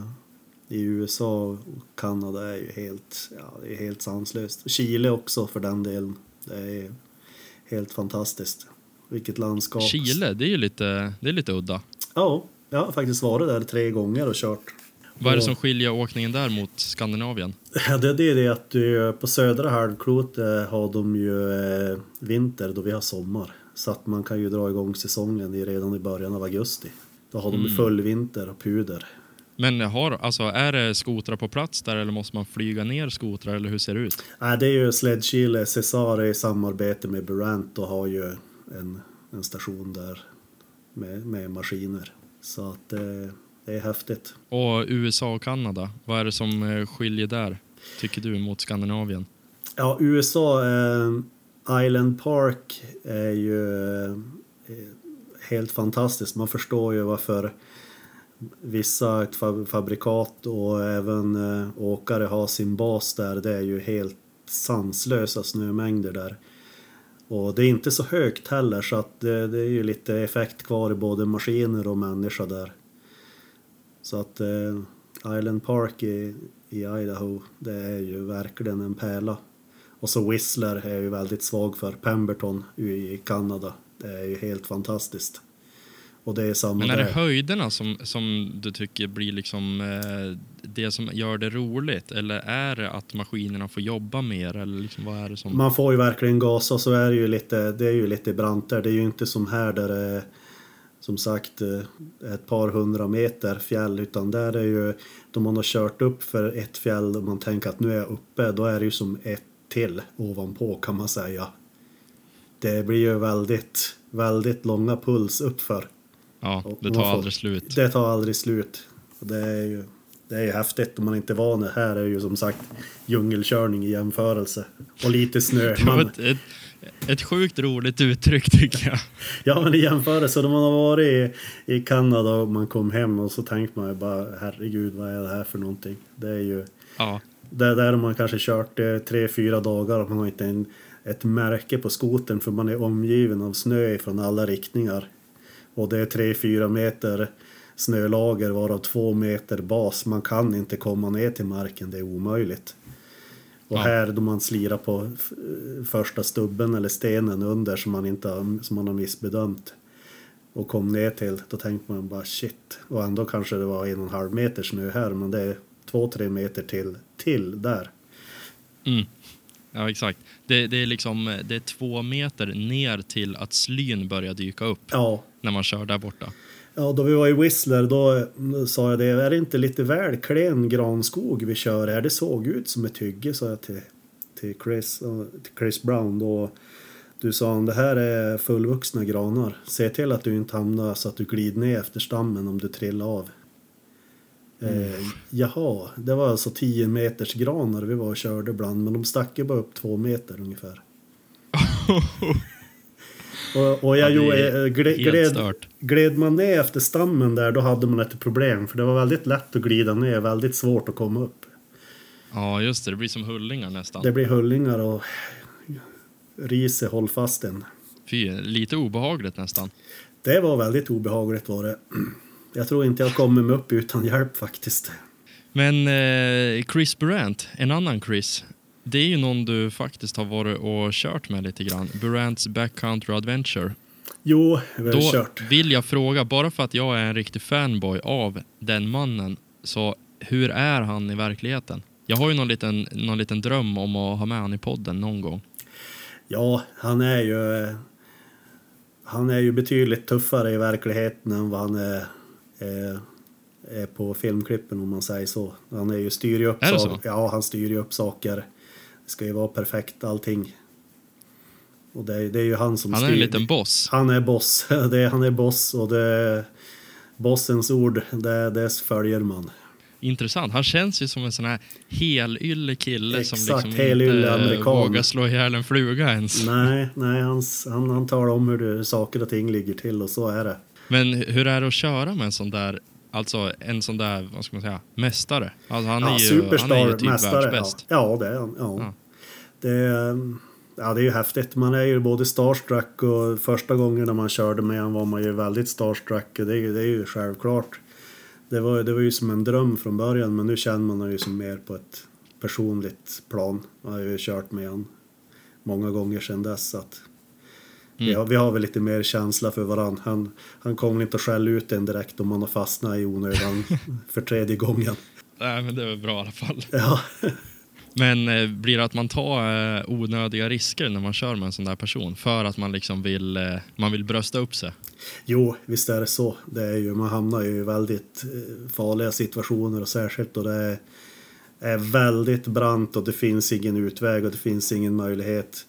C: i USA och Kanada är ju helt, ja, det är helt sanslöst. Chile också för den delen. Det är helt fantastiskt. Vilket landskap.
A: Chile, det är ju lite, det är lite udda.
C: Ja, jag har faktiskt varit där tre gånger och kört.
A: Vad är det som skiljer åkningen där mot Skandinavien?
C: Ja, det det är det att du, på södra halvklotet har de ju eh, vinter då vi har sommar. Så att man kan ju dra igång säsongen redan i början av augusti. Då har de ju full vinter och puder.
A: Men har, alltså, är det skotrar på plats där eller måste man flyga ner skotrar eller hur ser det ut?
C: Nej, det är ju Sledchile Cesare i samarbete med Burant och har ju en, en station där med, med maskiner. Så att eh, det är häftigt.
A: Och USA och Kanada, vad är det som eh, skiljer där, tycker du, mot Skandinavien?
C: Ja, USA, eh, Island Park är ju eh, helt fantastiskt. Man förstår ju varför vissa fabrikat och även eh, åkare har sin bas där. Det är ju helt sanslösa snömängder där. Och det är inte så högt heller så att det, det är ju lite effekt kvar i både maskiner och människa där. Så att eh, Island Park i, i Idaho, det är ju verkligen en pärla. Och så Whistler är jag ju väldigt svag för. Pemberton i Kanada, det är ju helt fantastiskt. Och det är samma
A: Men är det
C: där.
A: höjderna som, som du tycker blir liksom eh, det som gör det roligt? Eller är det att maskinerna får jobba mer? Eller liksom, vad är det som...
C: Man får ju verkligen gasa så är det ju lite, det är ju lite brant där. Det är ju inte som här där det är som sagt eh, ett par hundra meter fjäll utan där är ju då man har kört upp för ett fjäll och man tänker att nu är jag uppe då är det ju som ett till ovanpå kan man säga. Det blir ju väldigt, väldigt långa puls uppför.
A: ja, det tar
C: får-
A: aldrig slut.
C: Det tar aldrig slut. Det är ju det är ju häftigt om man inte är van. Här är ju som sagt djungelkörning i jämförelse. Och lite snö. Man,
A: ett, ett, ett sjukt roligt uttryck tycker jag.
C: Ja men i jämförelse, då man har varit i, i Kanada och man kom hem och så tänkte man ju bara herregud vad är det här för någonting. Det är ju,
A: Ja,
C: där, där har man kanske kört eh, tre, fyra dagar och man har inte en, ett märke på skoten för man är omgiven av snö från alla riktningar. Och det är tre, fyra meter snölager varav två meter bas. Man kan inte komma ner till marken, det är omöjligt. Och
A: Ja.
C: här då man slirar på första stubben eller stenen under som man, inte har, som man har missbedömt. Och kom ner till, då tänkte man bara shit. Och ändå kanske det var en och en halv meter snö här men det två, tre meter till, till där.
A: Mm. Ja, exakt. Det, det, är liksom, det är två meter ner till att slyn börjar dyka upp
C: Ja,
A: när man kör där borta.
C: Ja, då vi var i Whistler då eh, sa jag det, är det inte lite väl klen granskog vi kör här? Det såg ut som ett hygge, sa jag till, till, Chris, eh, till Chris Brown då. Du sa han, det här är fullvuxna granar. Se till att du inte hamnar så att du glider ner efter stammen om du trillar av. Eh, jaha, det var alltså 10 meters granar vi var och körde ibland, men de stack ju bara upp två meter ungefär. Och, och jag
A: Ja, är
C: eh, gled, gled man ner efter stammen där då hade man ett problem för det var väldigt lätt att glida ner, väldigt svårt att komma upp.
A: Ja, just det. Det blir som hullingar nästan.
C: Det blir hullingar och riset håll fast en.
A: Fy, lite obehagligt nästan.
C: Det var väldigt obehagligt var det. Jag tror inte jag kommer mig upp utan hjälp faktiskt.
A: Men eh, Chris Burant, en annan Chris. Det är ju någon du faktiskt har varit och kört med lite grann. Burants Backcountry Adventure.
C: Jo, vi har
A: Då
C: kört.
A: vill jag fråga, bara för att jag är en riktig fanboy av den mannen, så hur är han i verkligheten? Jag har ju någon liten, någon liten dröm om att ha med han i podden någon gång.
C: Ja, han är ju... eh, Han är ju betydligt tuffare i verkligheten än vad han är, är, är på filmklippen om man säger så. Han är ju styr ju upp
A: Är det så?
C: Ja, han styr ju upp saker. Det ska ju vara perfekt allting. Och det, är- det är ju han som
A: Han är
C: styr.
A: en liten boss.
C: Han är boss. Det är, han är boss och det... Bossens ord, det, det följer man.
A: Intressant. Han känns ju som en sån här helylle kille som
C: Exakt,
A: liksom
C: helylle
A: inte
C: amerikan.
A: vågar slå ihjäl en fluga ens.
C: Nej, nej han, han, han talar om hur det, saker och ting ligger till och så är det.
A: Men hur är det att köra med en sån där, alltså en sån där, vad ska man säga, mästare? Alltså han, är
C: ja,
A: ju,
C: superstar,
A: han är ju typ
C: mästare. Ja.
A: världsbäst.
C: ja, det är han. Ja.
A: Ja.
C: Det, är- ja, det är ju häftigt. Man är ju både starstruck och första gången när man körde med honom var man ju väldigt starstruck. Det är, ju- det är ju självklart. Det var, det var ju som en dröm från början men nu känner man honom ju som mer på ett personligt plan. Jag har ju kört med honom många gånger sedan dess. Så att vi,
A: Mm.
C: har, vi har väl lite mer känsla för varandra. Han, han kommer inte att skälla ut en direkt om man har fastnat i onödan för tredje gången.
A: Nej, men det är väl bra i alla fall.
C: Ja.
A: Men eh, blir det att man tar eh, onödiga risker när man kör med en sån där person? För att man liksom vill, eh, man vill brösta upp sig?
C: Jo, visst är det så. Det är ju, man hamnar ju i väldigt eh, farliga situationer och särskilt då det är, är väldigt brant och det finns ingen utväg och det finns ingen möjlighet.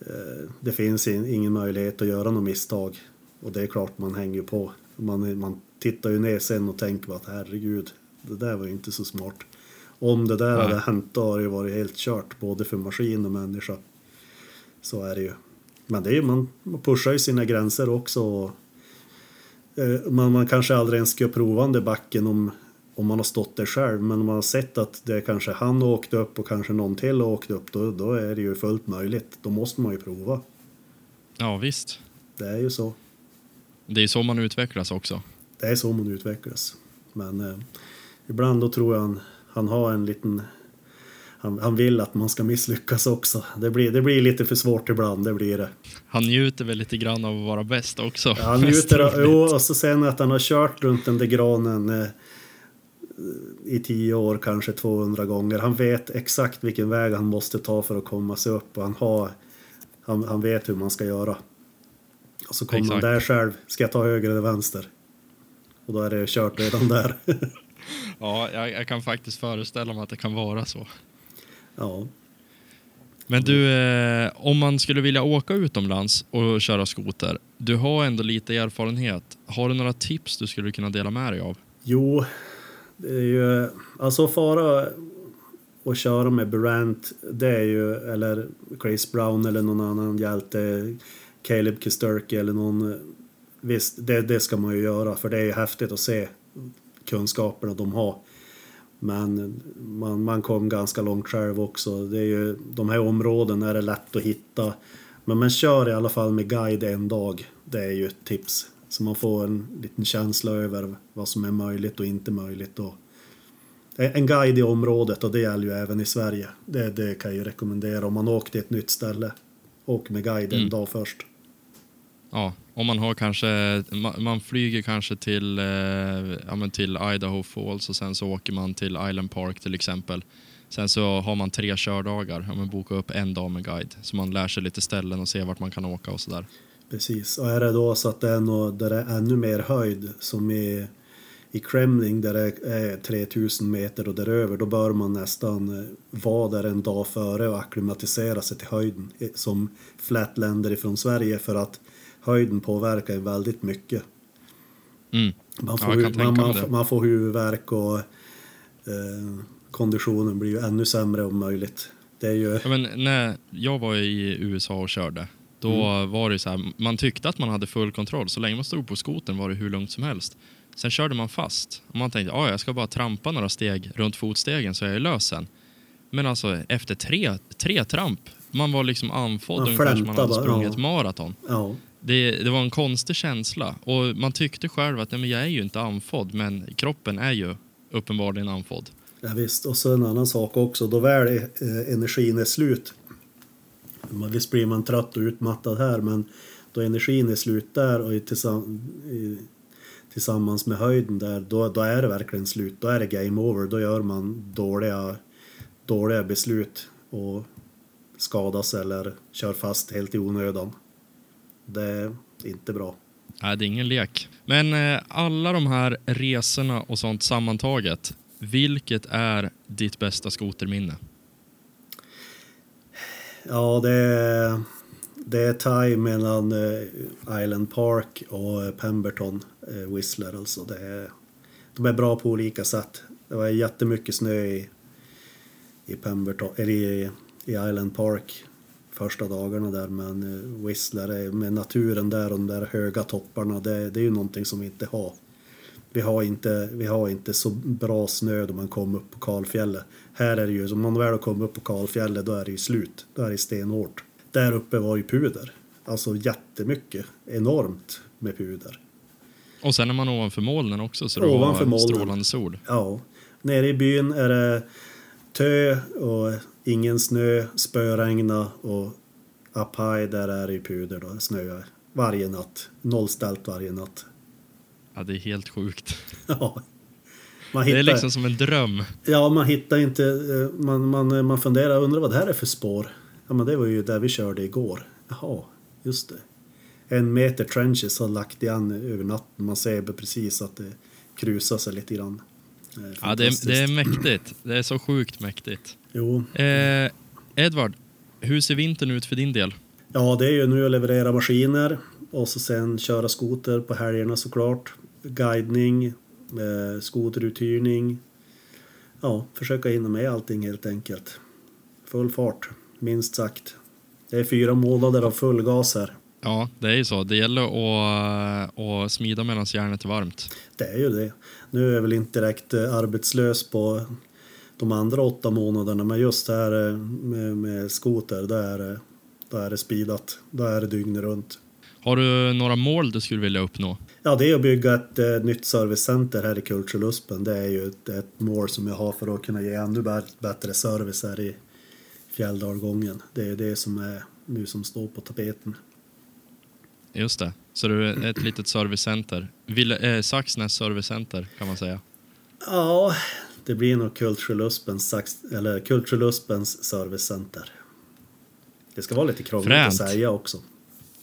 C: Eh, Det finns in, ingen möjlighet att göra något misstag. Och det är klart man hänger ju på. Man, man tittar ju ner sen och tänker att herregud, det där var ju inte så smart. Om det där
A: Nej.
C: hade hänt då hade det varit helt kört både för maskin och människa. Så är det ju. Men det är ju, man, man pushar ju sina gränser också. Och, eh, man, man kanske aldrig ens ska prova den där backen om, om man har stått där själv. Men om man har sett att det kanske han åkte upp och kanske någon till har åkt upp. Då, då är det ju fullt möjligt. Då måste man ju prova.
A: Ja, visst.
C: Det är ju så.
A: Det är så man utvecklas också.
C: Det är så man utvecklas. Men eh, ibland då tror jag han, han har en liten... Han, han vill att man ska misslyckas också. Det blir, det blir lite för svårt ibland, det blir det.
A: Han njuter väl lite grann av att vara bäst också.
C: Ja, han njuter av, jo, och så sen att han har kört runt den där granen eh, i tio år, kanske 200 gånger. Han vet exakt vilken väg han måste ta för att komma sig upp och han, har, han, han vet hur man ska göra. Och så kommer han där själv. Ska jag ta höger eller vänster? Och då är det kört redan där.
A: Ja, jag, jag kan faktiskt föreställa mig att det kan vara så.
C: ja.
A: Men du, eh, om man skulle vilja åka utomlands och köra skoter, du har ändå lite erfarenhet. Har du några tips du skulle kunna dela med dig av?
C: Jo, det är ju... Alltså fara och köra med Durant, det är ju... Eller Chris Brown eller någon annan hjälte. Caleb Kisterke eller någon... Visst, det, det ska man ju göra för det är ju häftigt att se kunskaperna de har. Men man, man kom ganska långt själv också. Det är ju, de här områdena är det lätt att hitta. Men man kör i alla fall med guide en dag. Det är ju ett tips. Så man får en liten känsla över vad som är möjligt och inte möjligt. Och en guide i området och det gäller ju även i Sverige. Det, det kan jag ju rekommendera om man åker till ett nytt ställe. Åk med guide en
A: Mm.
C: dag först.
A: Ja, om man har kanske, ma- man flyger kanske till, eh, ja, men till Idaho Falls och sen så åker man till Island Park till exempel. Sen så har man tre kördagar, ja, men boka upp en dag med guide så man lär sig lite ställen och ser vart man kan åka och sådär.
C: Precis, och är det då så att det är något där det är ännu mer höjd som i, i Kremling där det är 3000 meter och däröver då bör man nästan eh, vara där en dag före och akklimatisera sig till höjden eh, som flatländer ifrån Sverige för att höjden påverkar ju väldigt mycket.
A: Mm.
C: Man
A: Ja,
C: får,
A: tänka
C: man, man, man får huvudvärk och eh, konditionen blir ju ännu sämre om möjligt. Det är ju,
A: Ja, men när jag var i USA och körde, då
C: Mm.
A: var det så här, man tyckte att man hade full kontroll. Så länge man stod på skoten var det hur lugnt som helst. Sen körde man fast och man tänkte, ja jag ska bara trampa några steg runt fotstegen så jag är lös sen. Men alltså efter tre, tre tramp, man var liksom andfådd
C: Man
A: ungefär som man hade sprungit
C: ja.
A: maraton.
C: ja,
A: Det, det var en konstig känsla och man tyckte själv att nej, men jag är ju inte andfådd men kroppen är ju uppenbarligen andfådd.
C: Ja, visst, och så en annan sak också. Då väl eh, energin är slut. Man- Visst blir man trött och utmattad här men då energin är slut där och tillsammans med höjden där då, då är det verkligen slut. Då är det game over. Då gör man dåliga, dåliga beslut och skadas eller kör fast helt i onödan. Det är inte bra.
A: Nej, det är ingen lek. Men eh, alla de här resorna och sånt sammantaget, vilket är ditt bästa skoterminne?
C: Ja, det är, det är tie mellan eh, Island Park och eh, Pemberton eh, Whistler. Alltså det är, de är bra på olika sätt. Det var jättemycket snö i, i, Pemberton, eller i, i Island Park första dagarna där men Whistler med naturen där och de där höga topparna det, det är ju någonting som vi inte har. Vi har inte, vi har inte så bra snö då man kommer upp på kalfjället. Här är det ju, om man väl har kommit upp på kalfjället då är det ju slut. Då är det stenhårt. Där uppe var ju puder. Alltså jättemycket. Enormt med puder.
A: Och sen är man ovanför molnen också så det
C: Ovanför
A: var
C: molnen.
A: strålande sol.
C: Ja. Nere i byn är det tö och ingen snö, spöregna och up high där är det ju puder då, snö varje natt. Nollställt varje natt.
A: Ja, det är helt sjukt.
C: Ja. Man
A: Det är
C: hittar,
A: liksom som en dröm.
C: Ja, man hittar inte... eh, Man, man, man funderar, undrar vad det här är för spår? Ja, men det var ju där vi körde igår. Jaha, just det. En meter trenches har lagt igen över natten. Man ser precis att det krusar sig lite grann. Eh,
A: Ja, det, är, det är mäktigt. Det är så sjukt mäktigt.
C: Jo,
A: Eh, Edvard, hur ser vintern ut för din del?
C: Ja, det är ju nu att leverera maskiner och så sen köra skoter på helgerna såklart. Guidning, eh, skoteruthyrning. Ja, försöka hinna med allting helt enkelt. Full fart, minst sagt. Det är fyra månader av full gas här.
A: Ja, det är ju så. Det gäller att, att smida medan järnet är varmt.
C: Det är ju det. Nu är jag väl inte direkt eh, arbetslös på de andra åtta månaderna men just här eh, med, med skoter, då är, det- då är det speedat. Då är det dygnet runt.
A: Har du några mål du skulle vilja uppnå?
C: Ja, det är att bygga ett eh, nytt servicecenter här i Kulturluspen. Det är ju ett, ett mål som jag har för att kunna ge ännu bä- bättre service här i Fjälldalgången. Det är det som är nu som står på tapeten.
A: Just det. Så du är ett litet servicecenter. Eh, Saxnäs servicecenter kan man säga.
C: Ja, det blir nog Kulturluspens, eller Kulturluspens servicecenter. Det ska vara lite krångligt
A: Fränt.
C: att säga också.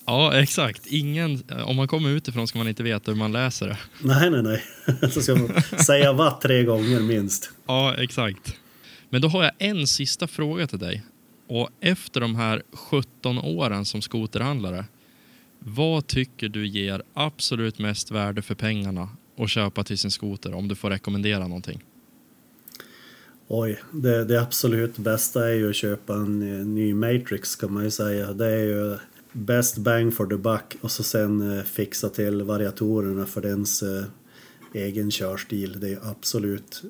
A: Ja, exakt. Ingen, om man kommer utifrån ska man inte veta hur man läser det.
C: Nej, nej, nej. Så ska man säga vad tre gånger minst.
A: Ja, exakt. Men då har jag en sista fråga till dig. Och efter de här 17 åren som skoterhandlare, vad tycker du ger absolut mest värde för pengarna att köpa till sin skoter om du får rekommendera någonting?
C: Oj, det, det absolut bästa är ju att köpa en, eh, ny Matrix kan man ju säga. Det är ju best bang for the buck och så sen eh, fixa till variatorerna för dens eh, egen körstil. Det är absolut,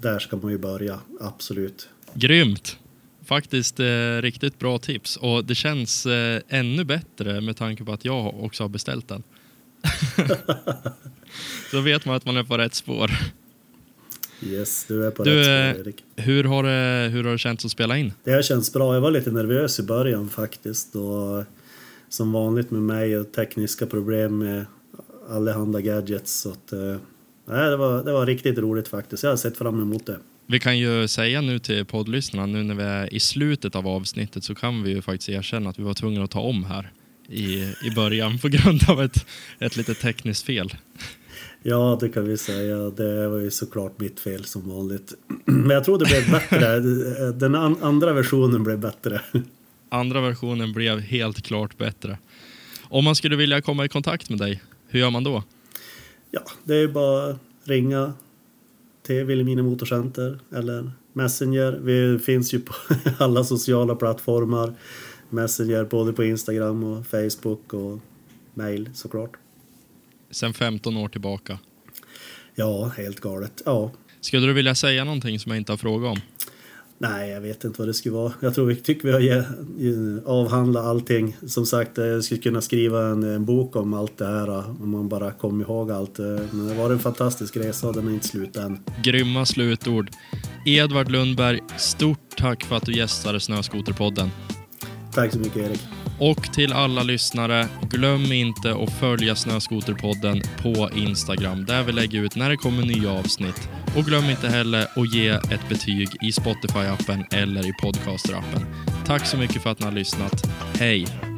C: där ska man ju börja, absolut.
A: Grymt! Faktiskt eh, riktigt bra tips och det känns eh, ännu bättre med tanke på att jag också har beställt den. Så vet man att man är på rätt spår.
C: Yes, du är på
A: Du,
C: rätt
A: eh,
C: spår Erik.
A: Hur har, det, hur har det känts att spela in?
C: Det har känts bra. Jag var lite nervös i början faktiskt. Och som vanligt med mig och tekniska problem med allehanda gadgets. Så att, eh, nej, det, var, det var riktigt roligt faktiskt. Jag har sett fram emot det.
A: Vi kan ju säga nu till poddlyssnarna, nu när vi är i slutet av avsnittet så kan vi ju faktiskt erkänna att vi var tvungna att ta om här i, i början på grund av ett, ett litet tekniskt fel.
C: Ja, det kan vi säga. Det var ju såklart mitt fel som vanligt. Men jag tror det blev bättre. Den an- andra versionen blev bättre.
A: Andra versionen blev helt klart bättre. Om man skulle vilja komma i kontakt med dig, hur gör man då?
C: Ja, det är bara ringa till Vilhelmina Motorcenter eller Messenger. Vi finns ju på alla sociala plattformar. Messenger både på Instagram och Facebook och mail såklart.
A: Sen 15 år tillbaka.
C: Ja, helt galet. Ja,
A: Skulle du vilja säga någonting som jag inte har frågat om?
C: Nej, jag vet inte vad det skulle vara. Jag tror vi tycker vi har avhandlat allting. Som sagt, jag skulle kunna skriva en, en bok om allt det här om man bara kom ihåg allt. Men det var en fantastisk resa och den är inte slut än.
A: Grymma slutord. Edvard Lundberg, stort tack för att du gästade Snöskoterpodden.
C: Tack så mycket Erik.
A: Och till alla lyssnare, glöm inte att följa Snöskoterpodden på Instagram där vi lägger ut när det kommer nya avsnitt. Och glöm inte heller att ge ett betyg i Spotify-appen eller i Podcaster-appen. Tack så mycket för att ni har lyssnat. Hej!